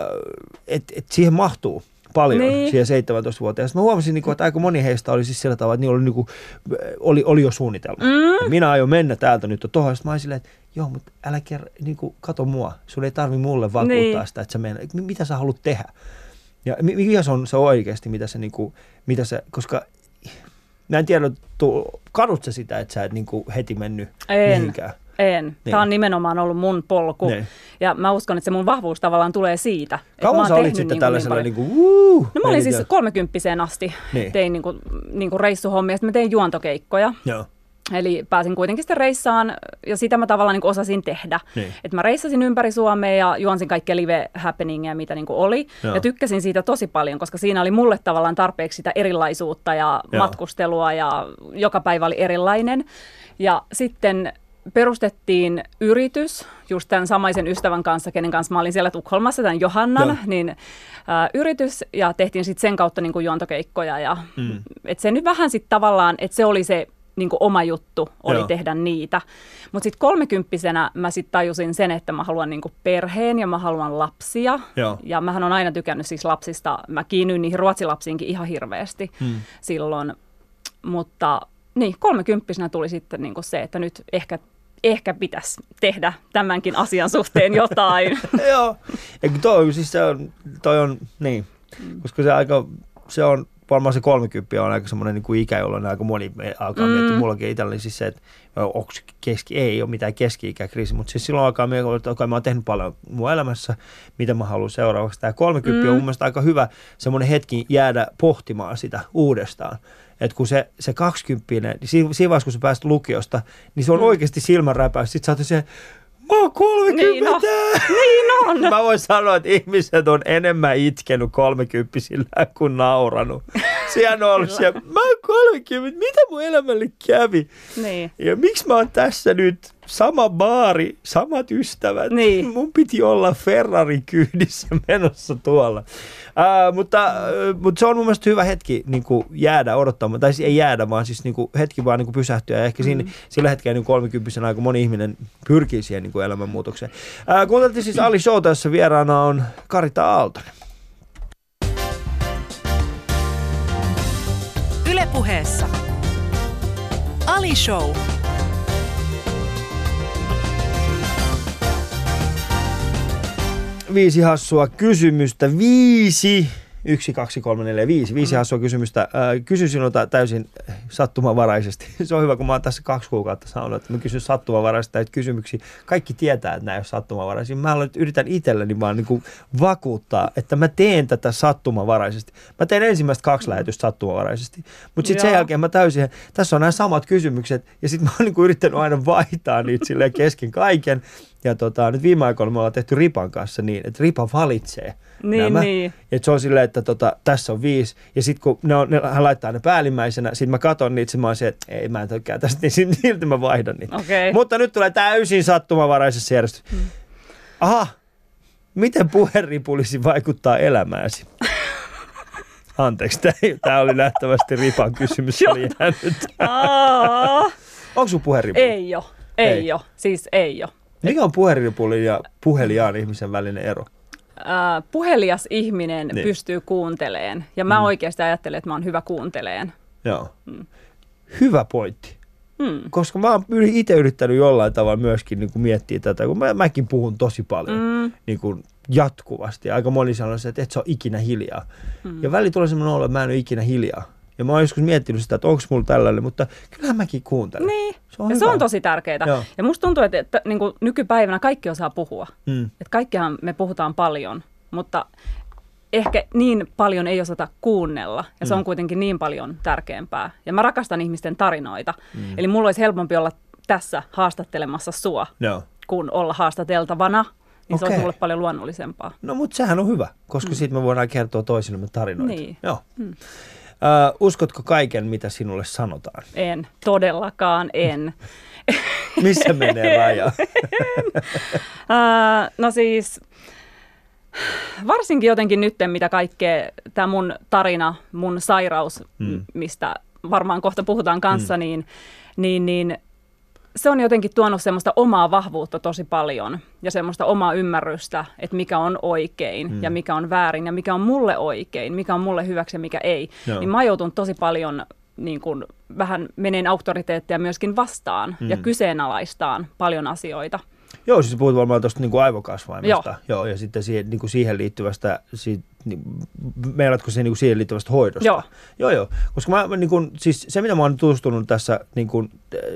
että et siihen mahtuu paljon Niin. siihen 17 vuoteen. Sitten mä huomasin, niin kuin, että aika moni heistä oli siis sillä tavalla, että niillä oli, niin kuin, oli, oli jo suunnitelma. Mm. Minä aion mennä täältä nyt tuohon. Sitten mä olin silleen, että joo, mutta älä kerro, niin kuin, kato mua. Sun ei tarvi mulle vakuuttaa Niin. sitä, että sä menet. Mitä sä haluat tehdä? Ja mi- mikä se on se oikeasti, mitä se, niin kuin, mitä se, koska mä en tiedä, tu- kadut sä sitä, että sä et niin kuin, heti mennyt En. mihinkään. En. Niin. Tämä on nimenomaan ollut mun polku. Niin. Ja mä uskon, että se mun vahvuus tavallaan tulee siitä. Kauan sä olit sitten niin kuin tällaisella niin niin kuin, wuu, No mä olin siis kolmekymppiseen asti. Niin. Tein niin kuin, niin kuin reissuhommia. Sitten mä tein juontokeikkoja. Joo. Eli pääsin kuitenkin sitten reissaan ja sitä mä tavallaan niin kuin osasin tehdä. Niin. Et mä reissasin ympäri Suomea ja juonsin kaikkia live happeningia, mitä niin kuin oli. Joo. Ja tykkäsin siitä tosi paljon, koska siinä oli mulle tavallaan tarpeeksi sitä erilaisuutta ja Joo. matkustelua ja joka päivä oli erilainen. Ja sitten perustettiin yritys just tämän samaisen ystävän kanssa, kenen kanssa mä olin siellä Tukholmassa, tämän Johannan, Joo. niin ä, yritys ja tehtiin sitten sen kautta niin kuin juontokeikkoja. Ja, Mm. et se nyt vähän sitten tavallaan, että se oli se niin kuin oma juttu, oli Joo. tehdä niitä. Mutta sitten kolmekymppisenä mä sitten tajusin sen, että mä haluan niin kuin perheen ja mä haluan lapsia. Joo. Ja mähän on aina tykännyt siis lapsista. Mä kiinnyin niihin ruotsilapsiinkin ihan hirveästi Mm. silloin. Mutta niin, kolmekymppisenä tuli sitten niin kuin se, että nyt ehkä, ehkä pitäisi tehdä tämänkin asian suhteen jotain. Joo. Ja toi, siis se on, toi on, niin, Mm. koska se aika, se on, varmaan se 30 on aika semmoinen niin kuin ikä, jolloin aika moni alkaa Mm. miettiä. Mullakin itselleni siis se, että onko keski, ei ole mitään keski-ikäkriisi, mutta siis silloin alkaa miettiä, että okei, mä oon tehnyt paljon mun elämässä, mitä mä haluan seuraavaksi. Tämä 30 mm. on mun mielestä aika hyvä semmoinen hetki jäädä pohtimaan sitä uudestaan. Että kun se, se 20, niin siinä, vaiheessa, kun sä pääst lukiosta, niin se on Mm. oikeasti silmänräpäys. Sitten sä oot se, mä oon 30! Niin on. niin on. Mä voin sanoa, että ihmiset on enemmän itkenyt kolmekymppisillä kuin nauranut. Siellä on ollut siellä, mä oon 30, mitä mun elämälle kävi? Niin. Ja miksi mä oon tässä nyt? Sama baari, samat ystävät. Niin. Mun piti olla Ferrari kyydissä menossa tuolla. Ää, mutta, äh, mutta se on mun mielestä hyvä hetki niin kuin jäädä odottamaan, tai siis ei jäädä, vaan siis niin kuin hetki vaan niin kuin pysähtyä. Ja ehkä siinä, Mm. sillä hetkellä niin 30 aika moni ihminen pyrkii siihen niin kuin elämänmuutokseen. Ää, kuunteltiin siis Ali Showta, jossa vieraana on Karita Aaltonen. Ylepuheessa Ali Show. Viisi hassua kysymystä. Viisi. Yksi, kaksi, kolme, neljä, viisi. Viisi Mm. hassua kysymystä. Äh, Kysy sinulta täysin sattumanvaraisesti. Se on hyvä, kun mä oon tässä kaksi kuukautta sanonut, että mä kysyn sattumanvaraisesti näitä kysymyksiä. Kaikki tietää, että nämä ei ole sattumanvaraisia. Mä aloin- yritän itselleni vaan niin kuin vakuuttaa, että mä teen tätä sattumanvaraisesti. Mä teen ensimmäistä kaksi lähetystä sattumanvaraisesti. Mutta sitten sen jälkeen mä täysin, tässä on nämä samat kysymykset. Ja sitten mä oon niin kuin yrittänyt aina vaihtaa niitä silleen kesken kaiken. Ja tota, nyt viime aikoina me ollaan tehty Ripan kanssa niin, että Ripa valitsee Niin, nämä. niin. Et se on silleen, että tota, tässä on viisi. Ja sitten kun ne on, ne, hän laittaa ne päällimmäisenä, sitten mä katson niitä, sit mä oon se, että ei mä en tykkää tästä, niin silti mä vaihdan niitä. Okei. Mutta nyt tulee täysin sattumanvaraisessa järjestyksessä. Mm. Aha, miten puheripulisi vaikuttaa elämääsi? Anteeksi, tämä oli nähtävästi Ripan kysymys. Se oli jäänyt. Onko sun puheripuli? ei jo. Ei, Ei. jo. Siis ei jo. Mikä on puheripulin ja puhelijaan ihmisen välinen ero? Äh, puhelias ihminen Niin. pystyy kuunteleen. Ja mä Mm. mm. oikeasti ajattelen, että mä oon hyvä kuunteleen. Joo. Hyvä pointti. Mm. koska mä oon itse yrittänyt jollain tavalla myöskin niin kuin miettiä tätä, kun mä, mäkin puhun tosi paljon Mm. niin kuin jatkuvasti. Aika moni sanoo se, että et sä ole ikinä hiljaa. Mm. Ja väli tulee semmoinen olo, että mä en ole ikinä hiljaa. Ja mä oon joskus miettinyt sitä, että onko mulla tällainen, mutta kyllähän mäkin kuuntelen. Niin. Se on ja hyvä. se on tosi tärkeää. Joo. Ja musta tuntuu, että, että niin kuin nykypäivänä kaikki osaa puhua. Mm. Että kaikkihan me puhutaan paljon, mutta ehkä niin paljon ei osata kuunnella. Ja se Mm. on kuitenkin niin paljon tärkeämpää. Ja mä rakastan ihmisten tarinoita. Mm. Eli mulla olisi helpompi olla tässä haastattelemassa sua, Joo. kuin olla haastateltavana. Niin se Okei. olisi mulle paljon luonnollisempaa. No mutta sehän on hyvä, koska mm. siitä me voidaan kertoa toisillemme tarinoita. Niin. Joo. Mm. Uskotko kaiken, mitä sinulle sanotaan? En, todellakaan en. Missä menee raja? uh, no siis, varsinkin jotenkin nyt, mitä kaikkea tämä mun tarina, mun sairaus, mm. mistä varmaan kohta puhutaan kanssa, mm. niin, niin, niin se on jotenkin tuonut semmoista omaa vahvuutta tosi paljon ja semmoista omaa ymmärrystä, että mikä on oikein mm. ja mikä on väärin ja mikä on mulle oikein, mikä on mulle hyväksi ja mikä ei. Joo. Niin mä oon tosi paljon niin kuin, vähän meneen auktoriteettia myöskin vastaan mm. ja kyseenalaistaan paljon asioita. Joo, siis puhut varmaan tuosta niin aivokasvaimesta. Joo. Joo. ja sitten siihen, niin kuin siihen liittyvästä, siitä, niin, meilatko se niin kuin siihen liittyvästä hoidosta? Joo. Joo, joo. Koska mä, niin kuin, siis se, mitä mä oon tutustunut tässä niin kuin,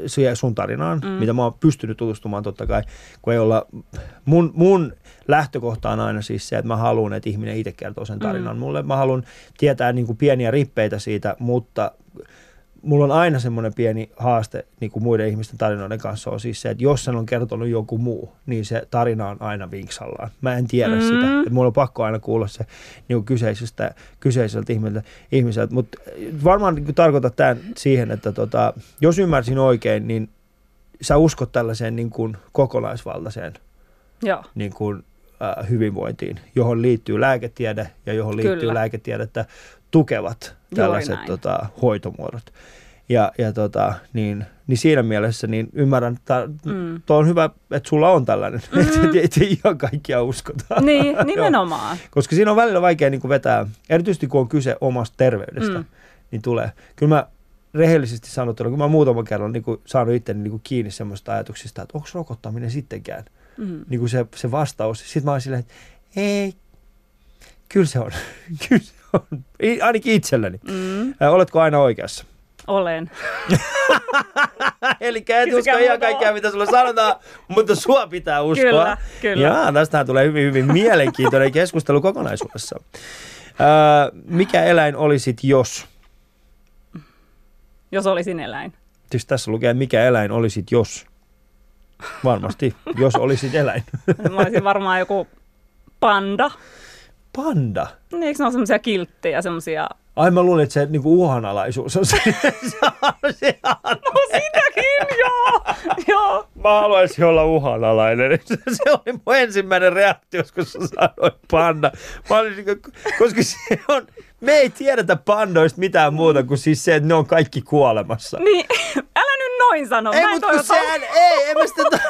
siihen sun tarinaan, mm. mitä mä oon pystynyt tutustumaan totta kai, kun ei olla, mun, mun lähtökohta on aina siis se, että mä haluan, että ihminen itse kertoo sen tarinan mm. mulle. Mä haluan tietää niin kuin pieniä rippeitä siitä, mutta mulla on aina semmoinen pieni haaste niin kuin muiden ihmisten tarinoiden kanssa on siis se, että jos sen on kertonut joku muu, niin se tarina on aina vinksallaan. Mä en tiedä mm. sitä. Että mulla on pakko aina kuulla se niin kuin kyseisestä, kyseiseltä ihmiseltä. ihmiseltä. Mutta varmaan niin tarkoitat tämän siihen, että tota, jos ymmärsin oikein, niin sä uskot tällaiseen niin kuin kokonaisvaltaiseen Joo. Niin kuin, äh, hyvinvointiin, johon liittyy lääketiede ja johon liittyy Kyllä. lääketiedettä tukevat tällaiset tota, hoitomuodot. Ja, ja tota, niin, niin siinä mielessä niin ymmärrän, että mm. on hyvä, että sulla on tällainen, mm. että et, et ihan kaikkia uskotaan. Niin, nimenomaan. Koska siinä on välillä vaikea niin kuin vetää, erityisesti kun on kyse omasta terveydestä, mm. niin tulee. Kyllä mä rehellisesti sanottuna, kun mä muutaman kerran niin kuin, saanut itteni niin kuin kiinni semmoista ajatuksista, että onko rokottaminen sittenkään mm. niin kuin se, se vastaus. Sitten mä oon silleen, että ei, kyllä se on. kyllä se on. Ainakin itselläni. Mm. oletko aina oikeassa? Olen. Eli et usko ihan kaikkea, mitä sulla sanotaan, mutta sua pitää uskoa. Kyllä, kyllä. Ja tästähän tulee hyvin, hyvin mielenkiintoinen keskustelu kokonaisuudessa. Öö, mikä eläin olisit, jos? Jos olisin eläin. Siis tässä lukee, mikä eläin olisit, jos? Varmasti, jos olisit eläin. Mä olisin varmaan joku panda. Panda? Niin, eikö ne ole semmoisia kilttejä, semmoisia... Ai mä luulin, että se niinku uhanalaisuus on se. se no sitäkin, joo. joo. Mä haluaisin olla uhanalainen. Se oli mun ensimmäinen reaktio, kun sä sanoit panda. Mä olisin, koska se on, me ei tiedetä pandoista mitään muuta kuin siis se, että ne on kaikki kuolemassa. Niin, älä nyt noin sano. Ei, mutta kun sehän, ei, en mä sitä,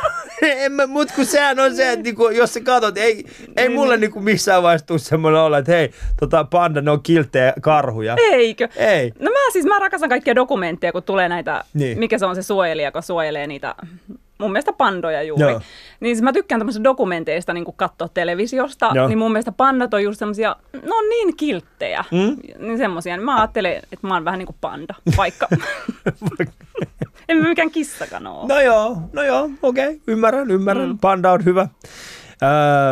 en mä, mut kun sehän on se, että niinku, jos sä katsot, ei, ei niin, mulle niin. niinku missään vaiheessa tule semmoinen olla, että hei, tota panda, ne on kilttejä karhuja. Eikö? Ei. No mä siis, mä rakastan kaikkia dokumentteja, kun tulee näitä, niin. mikä se on se suojelija, joka suojelee niitä mun mielestä pandoja juuri. Joo. Niin siis mä tykkään tämmöisistä dokumenteista niin katsoa televisiosta, Joo. niin mun mielestä pandat on just semmosia, no niin kilttejä, mm? niin semmosia. Niin mä ajattelen, että mä oon vähän niin kuin panda, vaikka en mä mikään kissakaan ole. No joo, no joo, okei, okay. ymmärrän, ymmärrän. Mm. Panda on hyvä. Öö,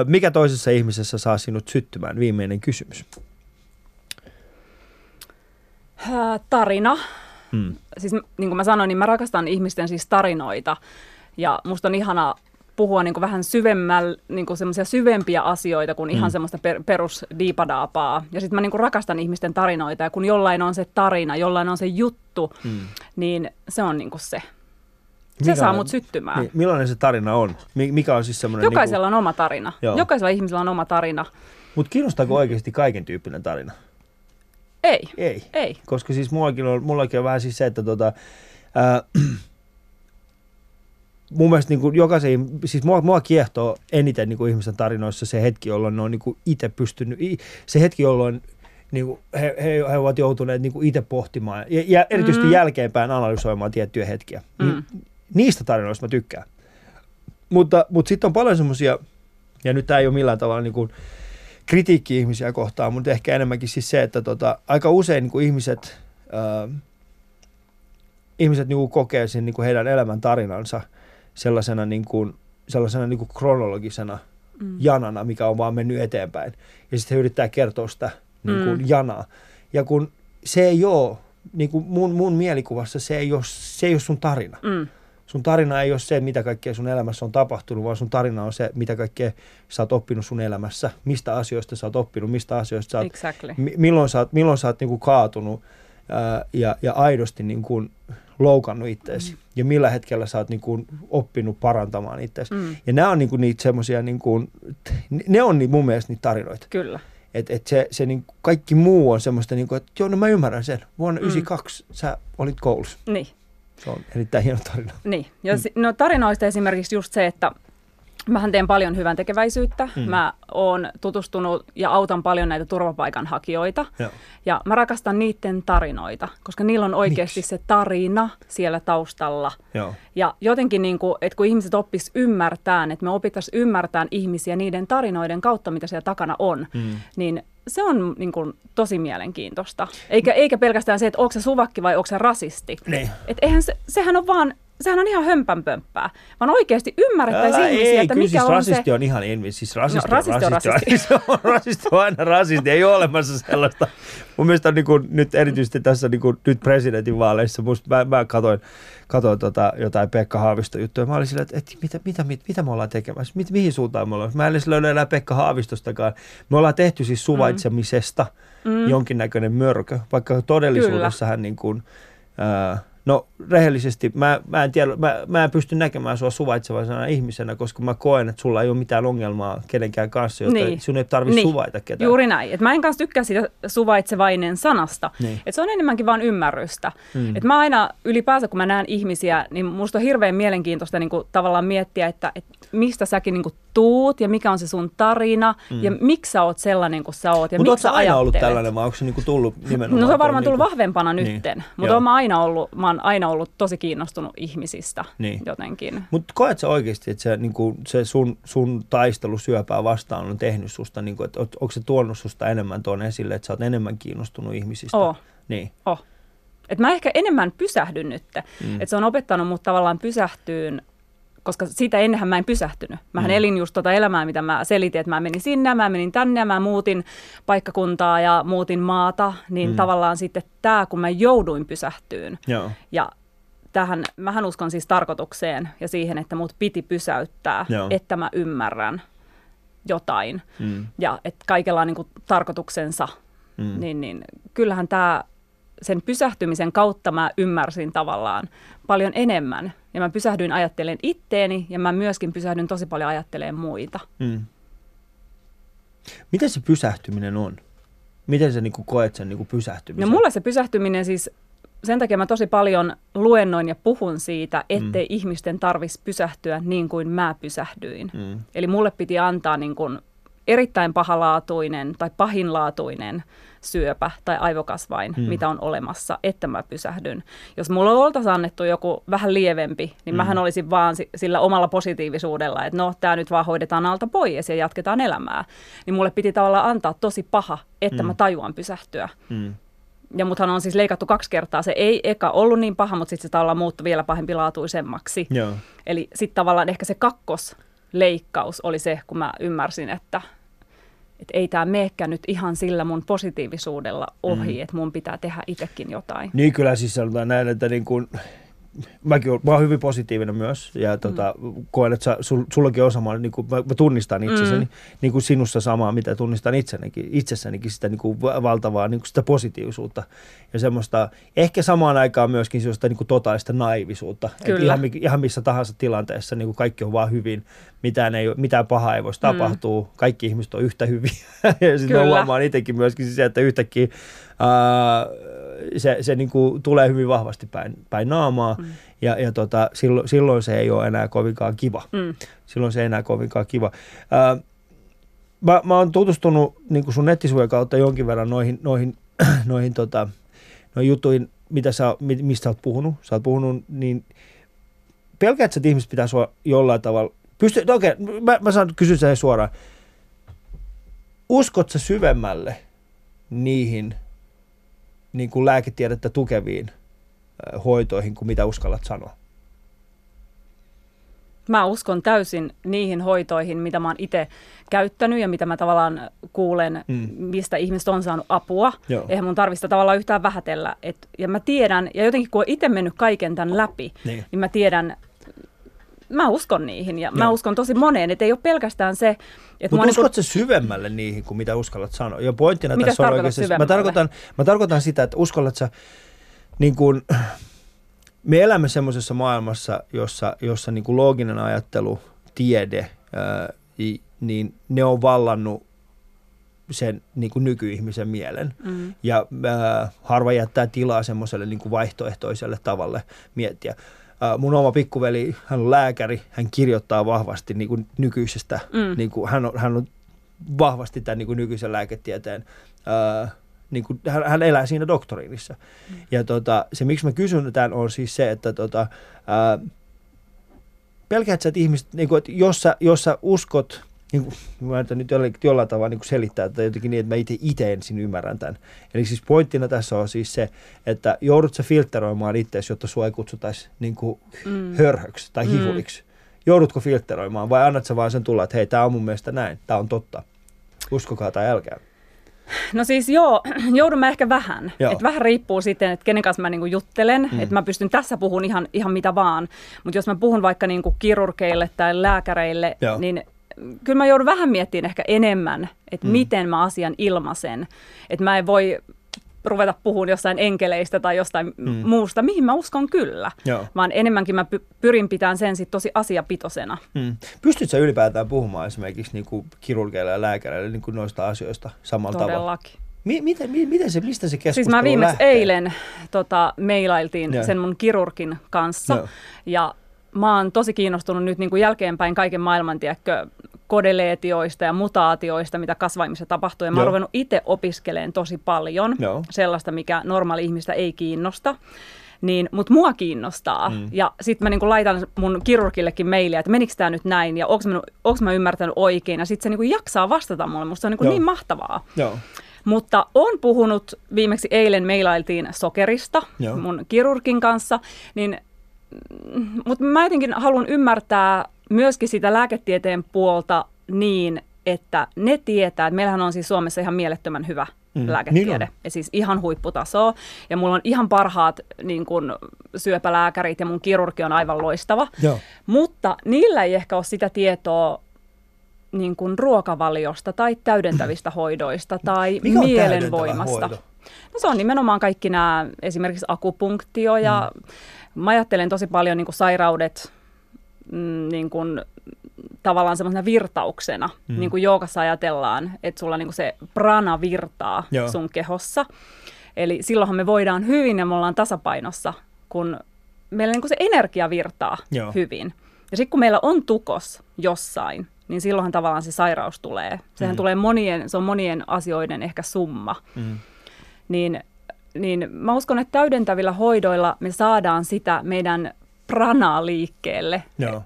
mikä toisessa ihmisessä saa sinut syttymään? Viimeinen kysymys. tarina. Hmm. Siis niin kuin mä sanoin, niin mä rakastan ihmisten siis tarinoita. Ja musta on ihana puhua niin kuin vähän syvemmällä, niin kuin semmoisia syvempiä asioita kuin ihan mm. semmoista per, perusdiipadaapaa. Ja sitten mä niin kuin rakastan ihmisten tarinoita ja kun jollain on se tarina, jollain on se juttu, mm. niin se on niin kuin se. Se saa mut syttymään. Niin, millainen se tarina on? Mikä on siis semmoinen... Jokaisella niin kuin... on oma tarina. Joo. Jokaisella ihmisellä on oma tarina. Mutta kiinnostaako oikeasti kaiken tyyppinen tarina? Ei. Ei. Ei. Koska siis mullakin on, mullakin on vähän siis se, että tota, äh, mun mielestä niin kuin jokaisen, siis mua, mua kiehtoo eniten niin kuin ihmisten tarinoissa se hetki, jolloin ne on niin kuin itse pystynyt, se hetki, jolloin niin kuin he, he, he ovat joutuneet niin kuin itse pohtimaan ja, ja erityisesti mm. jälkeenpäin analysoimaan tiettyjä hetkiä. Mm. Niistä tarinoista mä tykkään. Mutta, mutta sitten on paljon semmoisia, ja nyt tämä ei ole millään tavalla niin kuin kritiikki ihmisiä kohtaan, mutta ehkä enemmänkin siis se, että tota, aika usein niin kuin ihmiset, äh, ihmiset niin kuin kokee sen niin kuin heidän elämän tarinansa – sellaisena, niin kuin, sellaisena niin kuin kronologisena mm. janana, mikä on vaan mennyt eteenpäin. Ja sitten he yrittää kertoa sitä niin kuin mm. janaa. Ja kun se ei ole, niin kuin mun, mun mielikuvassa se ei ole, se ei ole sun tarina. Mm. Sun tarina ei ole se, mitä kaikkea sun elämässä on tapahtunut, vaan sun tarina on se, mitä kaikkea sä oot oppinut sun elämässä, mistä asioista sä oot oppinut, mistä asioista sä oot, exactly. mi- milloin sä oot, milloin sä oot niin kuin kaatunut, ää, ja, ja aidosti niin kuin loukannut itseäsi mm. ja millä hetkellä sä oot niin kuin oppinut parantamaan itseäsi. Mm. Ja nämä on niin kuin niitä semmoisia, niin kuin, ne on niin mun mielestä niitä tarinoita. Kyllä. Että et se, se niin kaikki muu on semmoista, niin kuin, että joo, no mä ymmärrän sen. Vuonna mm. sä olit koulussa. Niin. Se on erittäin hieno tarina. Niin. Ja mm. no tarinoista esimerkiksi just se, että Mähän teen paljon hyvän tekeväisyyttä. Mm. Mä oon tutustunut ja autan paljon näitä turvapaikanhakijoita. Joo. Ja mä rakastan niiden tarinoita, koska niillä on oikeasti Miks? se tarina siellä taustalla. Joo. Ja jotenkin, niin kuin, että kun ihmiset oppis ymmärtää, että me opittaisiin ymmärtämään ihmisiä niiden tarinoiden kautta, mitä siellä takana on, mm. niin se on niin kuin, tosi mielenkiintoista. Eikä, eikä pelkästään se, että onko se suvakki vai onko se rasisti. Niin. Et eihän se, sehän on vaan sehän on ihan hömpänpömppää, vaan oikeasti ymmärrettäisiin Älä, ihmisiä, ei, että kyllä mikä siis on rasisti se... on ihan invi, siis rasisti, no, rasisti on rasisti. rasisti. on, rasisti on aina rasisti, ei ole olemassa sellaista. Mun mielestä on niin kuin, nyt erityisesti tässä niin kuin, nyt presidentinvaaleissa, musta, mä, mä katoin, katoin tota, jotain Pekka Haavisto juttuja, mä olin silleen, että, että mitä, mitä, mitä, mitä me ollaan tekemässä, mit, mihin suuntaan me ollaan. Mä en edes löydä enää Pekka Haavistostakaan. Me ollaan tehty siis suvaitsemisesta mm. jonkinnäköinen mörkö, vaikka todellisuudessa hän niin kuin, äh, No rehellisesti, mä, mä, en tiedä, mä, mä en pysty näkemään sua suvaitsevaisena ihmisenä, koska mä koen, että sulla ei ole mitään ongelmaa kenenkään kanssa, jotta niin. sun ei tarvitse niin. suvaita ketään. Juuri näin. Et mä en kanssa tykkää siitä suvaitsevainen sanasta. Niin. Et se on enemmänkin vain ymmärrystä. Mm. Et mä aina ylipäänsä, kun mä näen ihmisiä, niin musta on hirveän mielenkiintoista niin kuin, tavallaan miettiä, että, että mistä säkin niin kuin, tuut ja mikä on se sun tarina mm. ja miksi sä oot sellainen kuin sä oot ja Mutta miksi sä aina ollut tällainen vai onko se niinku tullut nimenomaan? No se on varmaan tullut niinku... vahvempana niin. nytten, mutta mä aina ollut, mä oon aina ollut tosi kiinnostunut ihmisistä niin. jotenkin. Mutta koet sä oikeasti, että se, niinku, se sun, sun taistelu syöpää vastaan on tehnyt susta, niinku, että onko se tuonut susta enemmän tuon esille, että sä oot enemmän kiinnostunut ihmisistä? Oh. Niin. Oh. Et mä ehkä enemmän pysähdyn nyt. Mm. Että se on opettanut mut tavallaan pysähtyyn koska siitä ennenhän mä en pysähtynyt. Mähän mm. elin just tota elämää, mitä mä selitin, että mä menin sinne, mä menin tänne, mä muutin paikkakuntaa ja muutin maata, niin mm. tavallaan sitten tämä, kun mä jouduin pysähtyyn. Joo. Ja tähän, mähän uskon siis tarkoitukseen ja siihen, että mut piti pysäyttää, Joo. että mä ymmärrän jotain. Mm. Ja että kaikella on niin kuin tarkoituksensa. Mm. Niin, niin kyllähän tämä sen pysähtymisen kautta mä ymmärsin tavallaan paljon enemmän. Ja mä pysähdyin ajattelemaan itteeni ja mä myöskin pysähdyin tosi paljon ajattelemaan muita. Mm. Miten se pysähtyminen on? Miten sä niinku koet sen niinku pysähtymisen? No mulle se pysähtyminen siis, sen takia mä tosi paljon luennoin ja puhun siitä, ettei mm. ihmisten tarvitsisi pysähtyä niin kuin mä pysähdyin. Mm. Eli mulle piti antaa niin kuin erittäin pahalaatuinen tai pahinlaatuinen syöpä tai aivokasvain, hmm. mitä on olemassa, että mä pysähdyn. Jos mulla oltaisiin annettu joku vähän lievempi, niin hmm. mähän olisin vaan sillä omalla positiivisuudella, että no, tämä nyt vaan hoidetaan alta pois ja jatketaan elämää. Niin mulle piti tavallaan antaa tosi paha, että hmm. mä tajuan pysähtyä. Hmm. Ja muthan on siis leikattu kaksi kertaa. Se ei eka ollut niin paha, mutta sitten se tavallaan muuttui vielä pahempilaatuisemmaksi. Joo. Eli sitten tavallaan ehkä se kakkosleikkaus oli se, kun mä ymmärsin, että että ei tämä meekään nyt ihan sillä mun positiivisuudella ohi, mm. että mun pitää tehdä itsekin jotain. Niin kyllä siis sanotaan näin, että niin kuin, mäkin olen, mä olen hyvin positiivinen myös ja mm. tota, koen, että sul, sullakin on sama, niin kuin, mä, mä tunnistan itsessäni, mm. niin kuin sinussa samaa, mitä tunnistan itsenikin, itsessänikin sitä niin kuin valtavaa niin kuin sitä positiivisuutta ja semmoista, ehkä samaan aikaan myöskin sellaista niin kuin totaalista naivisuutta. Kyllä. Ihan, ihan missä tahansa tilanteessa niin kuin kaikki on vaan hyvin, mitään, ei, mitään pahaa ei voisi mm. tapahtua, kaikki ihmiset on yhtä hyviä ja sitten huomaan itsekin myöskin se, että yhtäkkiä ää, se, se niin kuin tulee hyvin vahvasti päin, päin naamaa mm. ja, ja tota, silloin, silloin se ei ole enää kovinkaan kiva. Mm. Silloin se ei enää kovinkaan kiva. Ää, mä, mä oon tutustunut niin kuin sun nettisivujen kautta jonkin verran noihin, noihin, noihin, tota, noihin juttuihin, mitä sä, mistä sä oot puhunut. Sä oot puhunut, niin pelkäät että ihmiset pitää sua jollain tavalla... Pysty, no okei, mä, mä saan kysyä sen suoraan. Uskot sä syvemmälle niihin – niin kuin lääketiedettä tukeviin hoitoihin kuin mitä uskallat sanoa? Mä uskon täysin niihin hoitoihin, mitä mä oon itse käyttänyt ja mitä mä tavallaan kuulen, mm. mistä ihmiset on saanut apua. Joo. Eihän mun tarvista tavallaan yhtään vähätellä. Et, ja mä tiedän, ja jotenkin kun oon itse mennyt kaiken tämän läpi, niin, niin mä tiedän mä uskon niihin ja mä Joo. uskon tosi moneen, että ei ole pelkästään se, että Mutta mua uskot niinku- sä syvemmälle niihin kuin mitä uskallat sanoa? Ja pointtina Mitä tässä on oikeasti, mä tarkoitan, mä tarkoitan sitä, että uskallat sä, niin kuin, me elämme semmoisessa maailmassa, jossa, jossa niin kuin looginen ajattelu, tiede, ää, niin ne on vallannut sen niin kuin nykyihmisen mielen. Mm. Ja ää, harva jättää tilaa semmoiselle niin kuin vaihtoehtoiselle tavalle miettiä. Ää, mun oma pikkuveli, hän on lääkäri, hän kirjoittaa vahvasti niin kuin nykyisestä, Mm. niin kuin, hän, on, hän on vahvasti tämän niin kuin nykyisen lääketieteen, ää, niin kuin, hän, hän elää siinä doktoriinissa. Mm. Ja tota, se, miksi mä kysyn tämän, on siis se, että tota, ää, pelkäät sä, että ihmiset, niin kuin, että jos, sä, jos sä uskot, niin kuin, mä yritän nyt jollain, jollain tavalla niin kuin selittää tätä jotenkin niin, että mä itse, itse ensin ymmärrän tämän. Eli siis pointtina tässä on siis se, että joudut sä filtteroimaan itseäsi, jotta sua ei kutsutaisi niin kuin Mm. hörhöksi tai Mm. hihuliksi. Joudutko filtteroimaan vai annat sä vaan sen tulla, että hei, tämä on mun mielestä näin, tämä on totta. Uskokaa tai älkää. No siis joo, joudun mä ehkä vähän. Joo. Et vähän riippuu sitten, että kenen kanssa mä niinku juttelen. Mm. Mm. Että mä pystyn tässä puhun ihan, ihan mitä vaan. Mutta jos mä puhun vaikka niinku kirurgeille tai lääkäreille, Joo. niin kyllä mä joudun vähän miettimään ehkä enemmän, että Mm. miten mä asian ilmaisen. Että mä en voi ruveta puhumaan jostain enkeleistä tai jostain Mm. muusta, mihin mä uskon kyllä. Joo. Vaan enemmänkin mä py- pyrin pitämään sen sit tosi asiapitosena. Mm. Pystytkö sä ylipäätään puhumaan esimerkiksi niin kuin kirurgeille ja lääkäreille niin kuin noista asioista samalla tavalla? Todellakin. Mi- miten, mi- miten se, mistä se keskustelu Siis mä viimeksi lähtee? eilen tota, mailailtiin Joo. sen mun kirurgin kanssa. Joo. Ja mä oon tosi kiinnostunut nyt niin kuin jälkeenpäin kaiken maailman, tiedätkö, kodeleetioista ja mutaatioista, mitä kasvaimissa tapahtuu. Ja mä oon ruvennut itse opiskeleen tosi paljon Joo. sellaista, mikä normaali ihmistä ei kiinnosta. Niin, mutta mua kiinnostaa. Mm. Ja sitten mä niinku laitan mun kirurgillekin mailia, että menikö tämä nyt näin ja onko mä, onks mä ymmärtänyt oikein. Ja sitten se niinku jaksaa vastata mulle. Musta se on niinku Joo. niin mahtavaa. Joo. Mutta on puhunut, viimeksi eilen mailailtiin sokerista Joo. mun kirurgin kanssa, niin, mutta mä jotenkin haluan ymmärtää myöskin sitä lääketieteen puolta niin, että ne tietää, että meillähän on siis Suomessa ihan mielettömän hyvä Mm, mm, niin lääketiede, on. ja siis ihan huipputasoa, ja mulla on ihan parhaat niin kun, syöpälääkärit, ja mun kirurgi on aivan loistava, Joo. mutta niillä ei ehkä ole sitä tietoa niin kuin ruokavaliosta tai täydentävistä hoidoista tai Mikä mielenvoimasta. No se on nimenomaan kaikki nämä, esimerkiksi akupunktio ja mm. Mä ajattelen tosi paljon niin kuin sairaudet mm, niin kuin, tavallaan semmoisena virtauksena, Mm. niin kuin joogassa ajatellaan, että sulla niin kuin se prana virtaa Joo. Sun kehossa. Eli silloinhan me voidaan hyvin ja me ollaan tasapainossa, kun meillä niin kuin se energia virtaa Joo. hyvin. Ja sitten kun meillä on tukos jossain, niin silloinhan tavallaan se sairaus tulee. Sehän mm. tulee monien, se on monien asioiden ehkä summa. Mm. Niin, niin mä uskon, että täydentävillä hoidoilla me saadaan sitä meidän pranaa liikkeelle. Joo.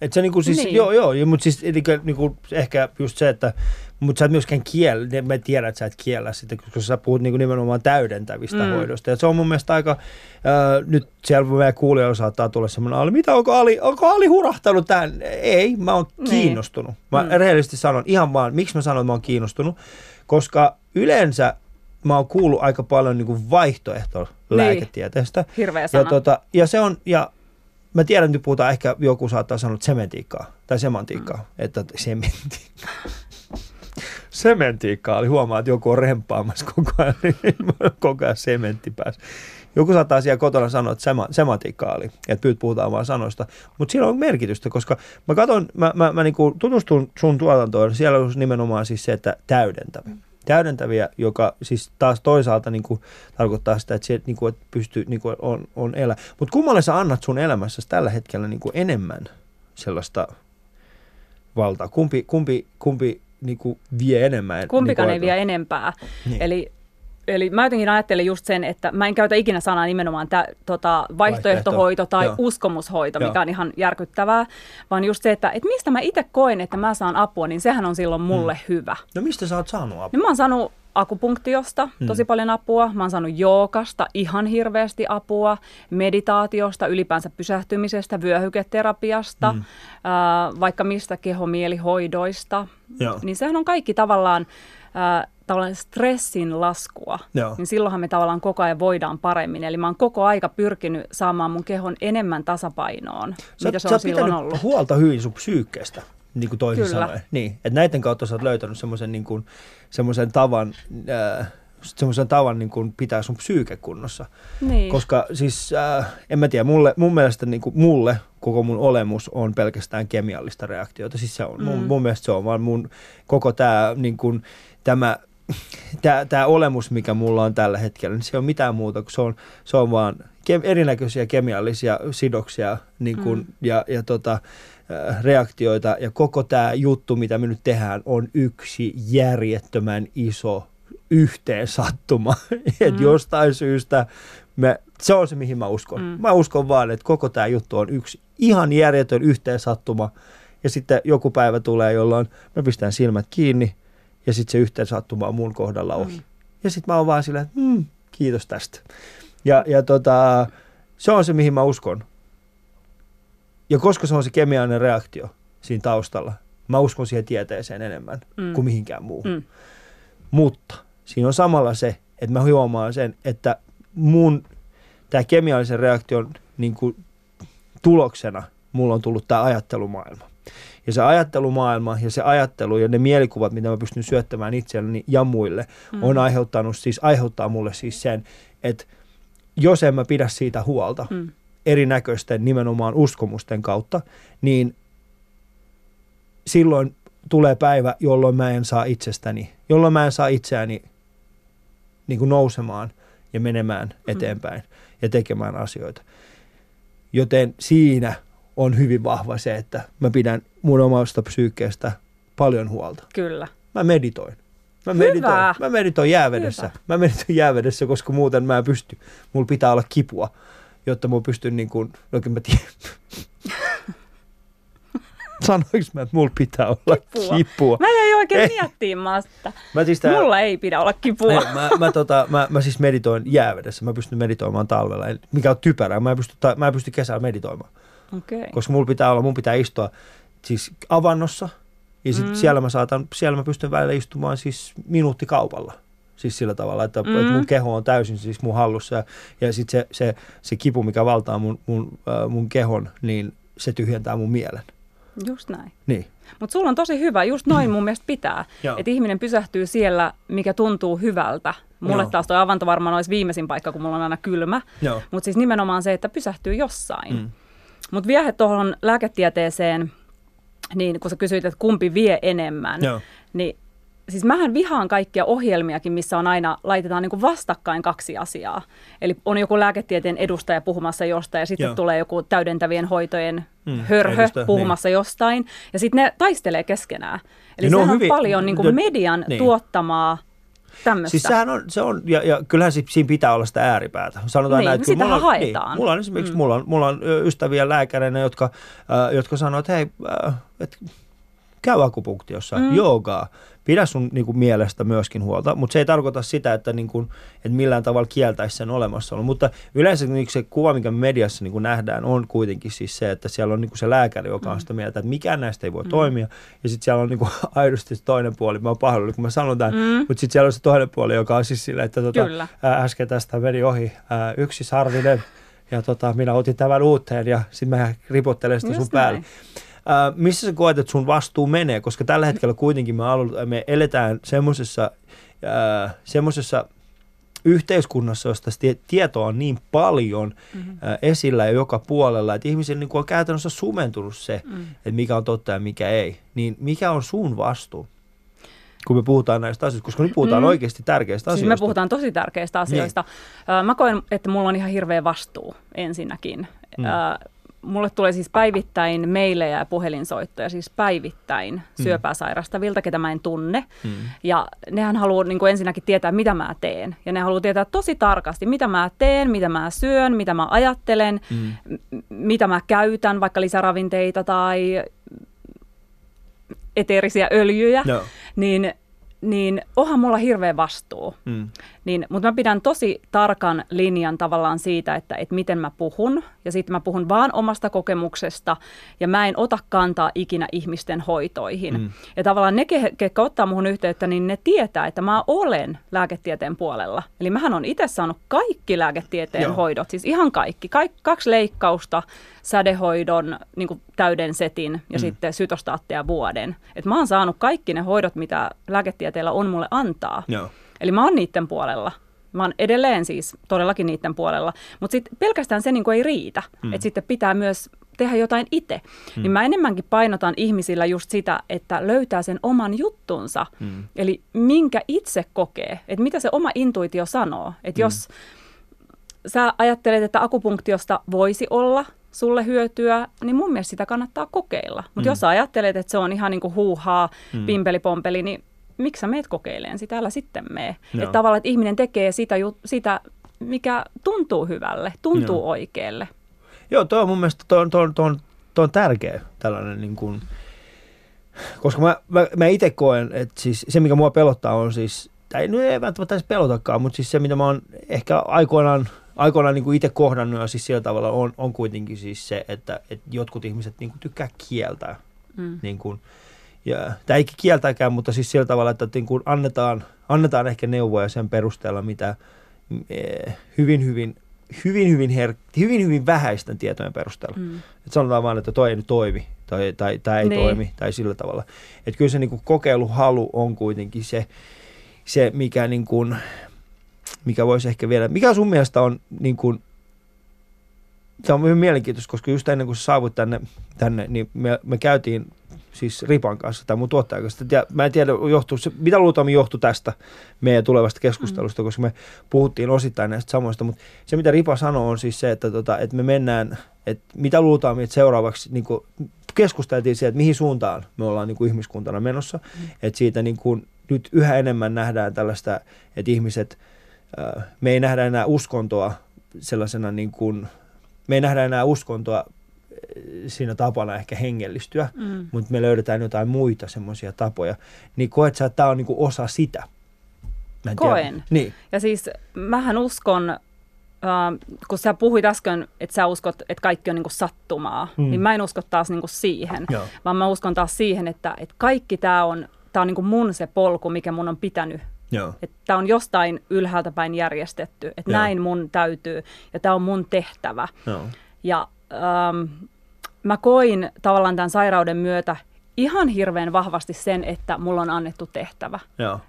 Et se niinku siis, niin. Joo, joo, ja mut siis eli, niinku, ehkä just se, että mutta sä et myöskään kiellä, mä tiedän, että sä et kiellä sitä, koska sä puhut niinku nimenomaan täydentävistä mm. Hoidosta. Ja se on mun mielestä aika, äh, nyt siellä meidän kuulijoilla saattaa tulla semmoinen Ali, mitä onko Ali, onko Ali hurahtanut tähän? Ei, mä oon Niin. kiinnostunut. Mä. Mm. rehellisesti sanon ihan vaan, miksi mä sanon, että mä oon kiinnostunut, koska yleensä mä oon kuullut aika paljon niinku vaihtoehto lääketieteestä. Hirveä Ja, sana. tota, ja se on, ja mä tiedän, että puhutaan ehkä, joku saattaa sanoa sementiikkaa tai semantiikkaa, mm. että sementiikkaa. Sementiikkaa, eli huomaa, että joku on rempaamassa koko ajan, niin koko ajan sementti päässä. Joku saattaa siellä kotona sanoa, että sema, semantiikkaa oli, että nyt puhutaan vaan sanoista. Mutta siinä on merkitystä, koska mä katson, mä, mä, mä niinku tutustun sun tuotantoon, siellä on nimenomaan siis se, että täydentävä. Täydentäviä, joka siis taas toisaalta niinku tarkoittaa sitä, että se niinku, että pystyy, niinku, on, on elä. Mutta kummalle sä annat sun elämässä tällä hetkellä niinku enemmän sellaista valtaa? Kumpi, kumpi, kumpi niinku vie enemmän? Kumpikaan niinku ei vie enempää. Niin. Eli, eli mä jotenkin ajattelen just sen, että mä en käytä ikinä sanaa nimenomaan tä, tota, vaihtoehtohoito tai Joo. uskomushoito, Joo. mikä on ihan järkyttävää, vaan just se, että, että mistä mä itse koen, että mä saan apua, niin sehän on silloin mulle Mm. hyvä. No mistä sä oot saanut apua? Niin mä oon saanut akupunktiosta Mm. tosi paljon apua, mä oon saanut jookasta ihan hirveästi apua, meditaatiosta, ylipäänsä pysähtymisestä, vyöhyketerapiasta, Mm. mm. äh, vaikka mistä kehomielihoidoista. Joo. Niin sehän on kaikki tavallaan äh, tavallaan stressin laskua, Joo. niin silloinhan me tavallaan koko ajan voidaan paremmin. Eli mä oon koko aika pyrkinyt saamaan mun kehon enemmän tasapainoon, Sä, mitä se on silloin ollut. huolta hyvin sun psyykkeestä, niin kuin toisin Kyllä. sanoen. Niin, että näiden kautta sä oot löytänyt semmoisen niin kuin, semmoisen tavan, äh, semmoisen tavan niin kuin pitää sun psyyke kunnossa. Niin. Koska siis, äh, en mä tiedä, mulle, mun mielestä niin kuin, mulle koko mun olemus on pelkästään kemiallista reaktiota. Siis se on, mm. mun, mun mielestä se on vaan mun koko tämä niin kuin, tämä Tämä, olemus, mikä mulla on tällä hetkellä, niin se on mitään muuta kuin se on, se on vaan ke, erinäköisiä kemiallisia sidoksia niin kuin, mm. ja, ja tota, äh, reaktioita. Ja koko tämä juttu, mitä me nyt tehdään, on yksi järjettömän iso yhteen sattuma. että jostain syystä me, se on se, mihin mä uskon. Mm. Mä uskon vaan, että koko tämä juttu on yksi ihan järjetön yhteen sattuma. Ja sitten joku päivä tulee, jolloin mä pistän silmät kiinni ja sitten se yhteen sattuma on mun kohdalla ohi. Mm. Ja sitten mä oon vaan sillä, että mm, kiitos tästä. Ja, ja tota, se on se, mihin mä uskon. Ja koska se on se kemiallinen reaktio siinä taustalla, mä uskon siihen tieteeseen enemmän mm. kuin mihinkään muuhun. Mm. Mutta siinä on samalla se, että mä huomaan sen, että mun tämä kemiallisen reaktion niin kuin, tuloksena mulla on tullut tämä ajattelumaailma. Ja se ajattelumaailma ja se ajattelu ja ne mielikuvat, mitä mä pystyn syöttämään itselleni ja muille, mm. on aiheuttanut siis, aiheuttaa mulle siis sen, että jos en mä pidä siitä huolta mm. erinäköisten nimenomaan uskomusten kautta, niin silloin tulee päivä, jolloin mä en saa itsestäni, jolloin mä en saa itseäni niin kuin nousemaan ja menemään eteenpäin mm. ja tekemään asioita. Joten siinä on hyvin vahva se, että mä pidän mun omasta psyykkeestä paljon huolta. Kyllä. Mä meditoin. Mä meditoin, mä meditoin jäävedessä. Hyvä. Mä meditoin jäävedessä, koska muuten mä en pysty. Mulla pitää olla kipua, jotta mä pystyn niin kuin, oikein mä tiedän. Sanoinko mä, että mulla pitää olla kipua? kipua? Mä jäin oikein ei. miettimään sitä. Mä siis tää, mulla ei pidä olla kipua. Ei, mä, mä, tota, mä, mä, siis meditoin jäävedessä. Mä pystyn meditoimaan talvella, mikä on typerää. Mä en pysty, mä en pysty kesällä meditoimaan. Okay. Koska mulla pitää olla, mun pitää istua siis avannossa. Ja sit mm. siellä mä saatan, siellä mä pystyn välillä istumaan siis minuuttikaupalla. Siis sillä tavalla, että, mm. että mun keho on täysin siis mun hallussa. Ja, ja sitten se, se, se kipu, mikä valtaa mun, mun, äh, mun kehon, niin se tyhjentää mun mielen. Just näin. Niin. Mutta sulla on tosi hyvä, just noin mun mielestä pitää. että ihminen pysähtyy siellä, mikä tuntuu hyvältä. Mulle Joo. taas toi avanto varmaan olisi viimeisin paikka, kun mulla on aina kylmä. Mutta siis nimenomaan se, että pysähtyy jossain. Mm. Mutta vielä tuohon lääketieteeseen, niin kun sä kysyit, että kumpi vie enemmän, Joo. niin siis mähän vihaan kaikkia ohjelmiakin, missä on aina, laitetaan niin vastakkain kaksi asiaa. Eli on joku lääketieteen edustaja puhumassa jostain ja sitten Joo. tulee joku täydentävien hoitojen Mm, hörhö edustaja, puhumassa jostain ja sitten ne taistelee keskenään. Eli Ja ne on on hyvin- paljon niin kuin median niin. tuottamaa tämmöistä. Siis sehän on, se on ja, ja kyllähän si- siinä pitää olla sitä ääripäätä. Sanotaan Niin, näin, että mulla on, haetaan. Niin, mulla on esimerkiksi, mm. mulla, on, mulla on ystäviä lääkäreinä, jotka, äh, jotka sanoo, että hei, äh, et, käy akupunktiossa, mm. joogaa, pidä sun niin kuin, mielestä myöskin huolta, mutta se ei tarkoita sitä, että, niin kuin, että millään tavalla kieltäisi sen olemassaolon. Mutta yleensä niin se kuva, mikä mediassa niin kuin nähdään, on kuitenkin siis se, että siellä on niin kuin se lääkäri, joka on sitä mieltä, että mikään näistä ei voi mm. toimia. Ja sitten siellä on niin kuin, aidosti se toinen puoli. Mä oon pahoillani, kun mä sanon tämän, mm. mutta sitten siellä on se toinen puoli, joka on siis sillä, että tota, Kyllä. ää, äsken tästä meni ohi ää, yksi sarvinen. Ja tota, minä otin tämän uuteen ja sitten mä ripottelen sitä Just sun päälle. Ää, missä sä koet, että sun vastuu menee? Koska tällä hetkellä kuitenkin me, alu- me eletään semmoisessa semmoisessa yhteiskunnassa, josta tietoa on niin paljon mm-hmm. ää, esillä ja joka puolella, että ihmisillä niin on käytännössä sumentunut se, mm. että mikä on totta ja mikä ei. Niin mikä on sun vastuu? kun me puhutaan näistä asioista, koska nyt puhutaan mm. oikeasti tärkeistä Siis asioista. me puhutaan tosi tärkeistä asioista. Niin. Mä koen, että mulla on ihan hirveä vastuu ensinnäkin. Mm. Mulle tulee siis päivittäin meilejä ja puhelinsoittoja, siis päivittäin mm. syöpää sairastavilta, ketä mä en tunne. Mm. Ja nehän haluaa niin kuin ensinnäkin tietää, mitä mä teen. Ja ne haluaa tietää tosi tarkasti, mitä mä teen, mitä mä syön, mitä mä ajattelen, mm. m- mitä mä käytän, vaikka lisäravinteita tai eteerisiä öljyjä. No. Niin niin onhan mulla hirveä vastuu. Mm. Niin, mutta mä pidän tosi tarkan linjan tavallaan siitä, että, että miten mä puhun. Ja sitten mä puhun vaan omasta kokemuksesta ja mä en ota kantaa ikinä ihmisten hoitoihin. Mm. Ja tavallaan ne, ketkä ottaa muhun yhteyttä, niin ne tietää, että mä olen lääketieteen puolella. Eli mähän on itse saanut kaikki lääketieteen Joo. hoidot, siis ihan kaikki. Kaik, kaksi leikkausta, sädehoidon niin täyden setin ja mm. sitten sytostaatteja vuoden. Et mä oon saanut kaikki ne hoidot, mitä lääketieteellä on mulle antaa. Joo. Eli mä oon niiden puolella. Mä oon edelleen siis todellakin niiden puolella. Mutta sitten pelkästään se niin ei riitä. Mm. Että sitten pitää myös tehdä jotain itse. Mm. Niin mä enemmänkin painotan ihmisillä just sitä, että löytää sen oman juttunsa. Mm. Eli minkä itse kokee. Että mitä se oma intuitio sanoo. Että mm. jos sä ajattelet, että akupunktiosta voisi olla sulle hyötyä, niin mun mielestä sitä kannattaa kokeilla. Mutta mm. jos sä ajattelet, että se on ihan niin kuin huuhaa, mm. pimpelipompeli, niin miksi sä meet kokeileen sitä, älä sitten mee. Että tavallaan, että ihminen tekee sitä, sitä, mikä tuntuu hyvälle, tuntuu Joo. oikealle. Joo, tuo on mun mielestä tuo, tuo, tuo, tuo on tärkeä tällainen niin kuin, koska mä, mä, mä itse koen, että siis se mikä mua pelottaa on siis, tai no ei välttämättä edes pelotakaan, mutta siis se mitä mä oon ehkä aikoinaan, aikoinaan niin kuin itse kohdannut ja siis sillä tavalla on, on kuitenkin siis se, että, että jotkut ihmiset niin kuin tykkää kieltää. Mm. Niin kuin, ja, tämä ei kieltäkään, mutta siis sillä tavalla, että niin kuin annetaan, annetaan ehkä neuvoja sen perusteella, mitä eh, hyvin, hyvin, hyvin, hyvin, her, hyvin, hyvin vähäisten tietojen perusteella. Mm. Et sanotaan vaan, että toi ei nyt toimi tai, tai tämä ei niin. toimi tai sillä tavalla. Että kyllä se niin kuin kokeiluhalu on kuitenkin se, se mikä, niin kuin, mikä voisi ehkä vielä, mikä sun mielestä on niin kuin, Tämä on hyvin mielenkiintoista, koska just ennen kuin sä saavut tänne, tänne niin me, me käytiin siis Ripan kanssa tai mun tuottajan kanssa. Ja mä en tiedä, johtuu, se, mitä luultavasti johtui tästä meidän tulevasta keskustelusta, mm. koska me puhuttiin osittain näistä samoista, mutta se mitä Ripa sanoi on siis se, että, tota, että me mennään, että mitä luultavasti että seuraavaksi niin kuin, keskusteltiin siitä, että mihin suuntaan me ollaan niin kuin ihmiskuntana menossa, mm. että siitä niin kuin, nyt yhä enemmän nähdään tällaista, että ihmiset, me ei nähdä enää uskontoa sellaisena niin kuin, me ei nähdä enää uskontoa siinä tapana ehkä hengellistyä, mm. mutta me löydetään jotain muita semmoisia tapoja. Niin koet sä, että tämä on niinku osa sitä? Mä en Koen. Niin. Ja siis mähän uskon, äh, kun sä puhuit äsken, että sä uskot, että kaikki on niinku sattumaa, mm. niin mä en usko taas niinku siihen, Joo. vaan mä uskon taas siihen, että, että kaikki tämä on, tää on niinku mun se polku, mikä mun on pitänyt Tämä on jostain ylhäältä päin järjestetty, että Joo. näin mun täytyy ja tämä on mun tehtävä. Joo. Ja ähm, mä koin tavallaan tämän sairauden myötä ihan hirveän vahvasti sen, että mulla on annettu tehtävä.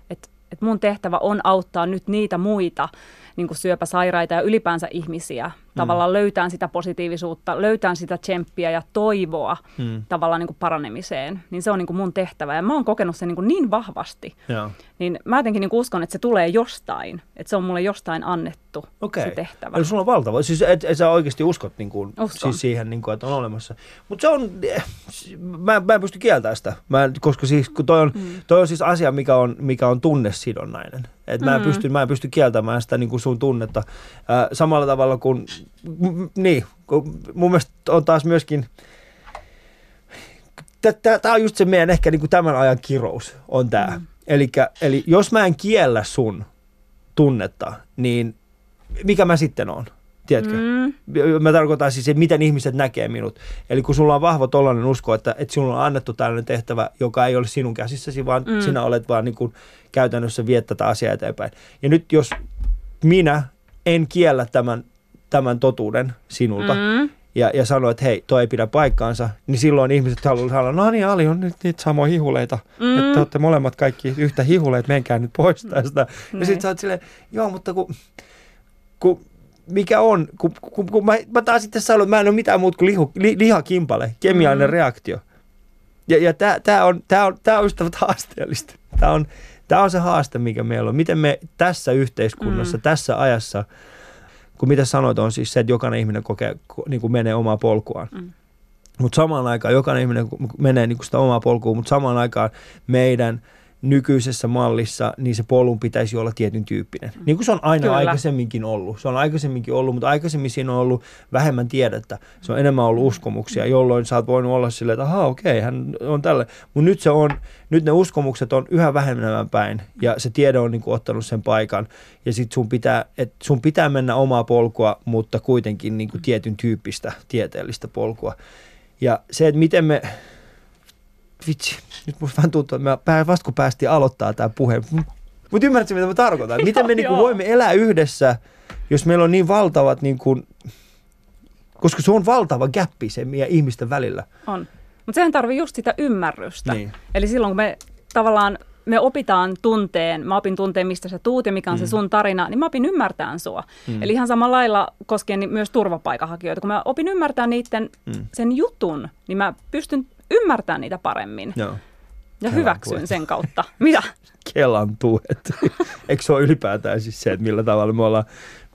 Että et mun tehtävä on auttaa nyt niitä muita niin syöpäsairaita ja ylipäänsä ihmisiä. Tavallaan mm. löytää sitä positiivisuutta, löytää sitä tsemppiä ja toivoa mm. tavallaan niin kuin paranemiseen. Niin se on niin kuin mun tehtävä ja mä oon kokenut sen niin, kuin niin vahvasti. Joo. Niin mä jotenkin niin kuin uskon, että se tulee jostain. Että se on mulle jostain annettu okay. se tehtävä. Eli sulla on valtava. Siis et, et sä oikeasti uskot niin kuin, siis siihen, niin kuin, että on olemassa. Mutta se on, mä, mä en pysty kieltämään sitä. Mä, koska siis, kun toi on, mm. toi on siis asia, mikä on, mikä on tunnesidonnainen. Et mä, en mm. pysty, mä en pysty kieltämään sitä niin kuin sun tunnetta. Äh, samalla tavalla kuin, m- niin, kun mun mielestä on taas myöskin, tämä on just se meidän ehkä niin kuin tämän ajan kirous, on tämä. Mm. Elikkä, eli jos mä en kiellä sun tunnetta, niin mikä mä sitten on? Tiedätkö? Mm. Mä tarkoitan siis, että miten ihmiset näkee minut. Eli kun sulla on vahva tollainen usko, että, että sinulla on annettu tällainen tehtävä, joka ei ole sinun käsissäsi, vaan mm. sinä olet vaan niin kuin käytännössä viet tätä asiaa eteenpäin. Ja nyt jos minä en kiellä tämän, tämän totuuden sinulta, mm. ja, ja sano, että hei, toi ei pidä paikkaansa, niin silloin ihmiset haluavat sanoa, no niin, Ali on nyt niitä samoja hihuleita, mm. että te olette molemmat kaikki yhtä hihuleita, menkää nyt pois tästä. Mm. Ja sitten sä oot silleen, joo, mutta kun, kun mikä on, kun, kun, kun mä, mä taas sitten sanon, että mä en ole mitään muuta kuin lihu, li, lihakimpale, kemiallinen mm. reaktio. Ja, ja tämä on, tää on, tää on ystävät haasteellista. Tämä on, tää on se haaste, mikä meillä on. Miten me tässä yhteiskunnassa, mm. tässä ajassa, kun mitä sanoit, on siis se, että jokainen ihminen kokee, niin kuin menee omaa polkuaan. Mm. Mutta samaan aikaan jokainen ihminen menee niin kuin sitä omaa polkua, mutta samaan aikaan meidän nykyisessä mallissa, niin se polun pitäisi olla tietyn tyyppinen. Niin kuin se on aina Kyllä. aikaisemminkin ollut. Se on aikaisemminkin ollut, mutta aikaisemmin siinä on ollut vähemmän tiedettä. Se on enemmän ollut uskomuksia, jolloin sä oot voinut olla silleen, että ahaa, okei, hän on tälle. Mutta nyt, se on, nyt ne uskomukset on yhä vähemmän päin ja se tiede on niin kuin ottanut sen paikan. Ja sit sun pitää, et sun pitää mennä omaa polkua, mutta kuitenkin niin kuin tietyn tyyppistä tieteellistä polkua. Ja se, että miten me, vitsi, nyt musta vähän tuntuu, että pää- vasta kun päästiin aloittaa tämä puhe, mutta ymmärrätkö, mitä mä tarkoitan? Miten me niinku voimme elää yhdessä, jos meillä on niin valtavat, niinku, koska se on valtava gappi se meidän ihmisten välillä. On. Mutta sehän tarvii just sitä ymmärrystä. Niin. Eli silloin kun me tavallaan me opitaan tunteen, mä opin tunteen, mistä sä tuut ja mikä on mm. se sun tarina, niin mä opin ymmärtämään sua. Mm. Eli ihan samalla lailla koskien ni- myös turvapaikanhakijoita. Kun mä opin ymmärtämään niiden Mm. sen jutun, niin mä pystyn ymmärtämään niitä paremmin. Joo. Ja Kelan hyväksyn tuet. sen kautta. Mitä? Kelan tuet. Eikö se ole ylipäätään siis se, että millä tavalla me ollaan,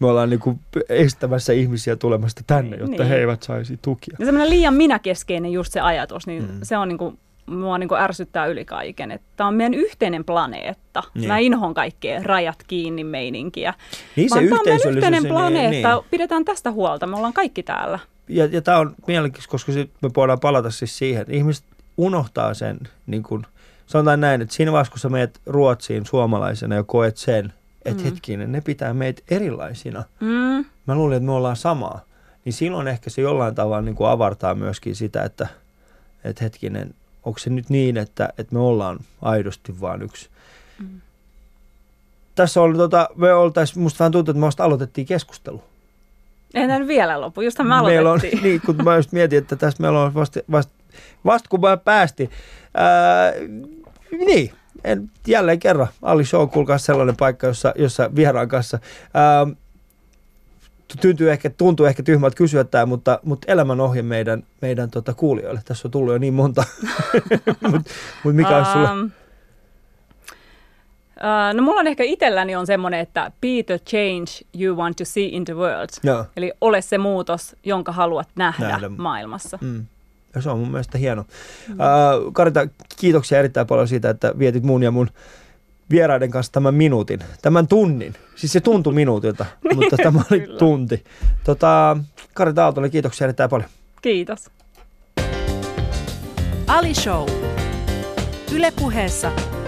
me ollaan niinku estämässä ihmisiä tulemasta tänne, jotta Niin. he eivät saisi tukia. Ja semmoinen liian minäkeskeinen just se ajatus, niin Mm. se on niinku, mua niinku ärsyttää yli kaiken. Että tämä on meidän yhteinen planeetta. Niin. Niin. Mä inhoon kaikkea rajat kiinni meininkiä. Niin se Vaan tämä on meidän yhteinen niin- planeetta. niin. Pidetään tästä huolta. Me ollaan kaikki täällä. Ja, ja tämä on mielenkiintoista, koska sit me voidaan palata siis siihen, että ihmiset unohtaa sen, niin kun, sanotaan näin, että siinä vaiheessa, kun sä meet Ruotsiin suomalaisena ja koet sen, että mm. Hetkinen, ne pitää meitä erilaisina. Mm. Mä luulin, että me ollaan samaa. Niin silloin ehkä se jollain tavalla niin kuin avartaa myöskin sitä, että, että hetkinen, onko se nyt niin, että, että me ollaan aidosti vaan yksi. Mm. Tässä on, tota, me oltaisiin, musta vähän tuntuu, että me aloitettiin keskustelu. Ei nyt vielä lopu. Justhan me Meillä on, aloitettiin. niin, kun mä just mietin, että tästä meillä on vasta, vasta, vasta kun mä päästiin. Ää, niin, en, jälleen kerran. Ali Show, kuulkaa sellainen paikka, jossa, jossa vieraan kanssa. Ää, tuntuu ehkä, tuntuu ehkä tyhmältä kysyä tämä, mutta, mutta elämän ohje meidän, meidän tota, kuulijoille. Tässä on tullut jo niin monta. mutta mut mikä olisi sulla? Uh, no mulla on ehkä itselläni on semmoinen, että be the change you want to see in the world. Joo. Eli ole se muutos, jonka haluat nähdä, Nähdä. maailmassa. Mm. Ja se on mun mielestä hieno. Mm. Uh, Karita, kiitoksia erittäin paljon siitä, että vietit mun ja mun vieraiden kanssa tämän minuutin, tämän tunnin. Siis se tuntui minuutilta, mutta tämä oli kyllä. tunti. Tota, Karita Aaltonen, kiitoksia erittäin paljon. Kiitos. Ali Show. Yle puheessa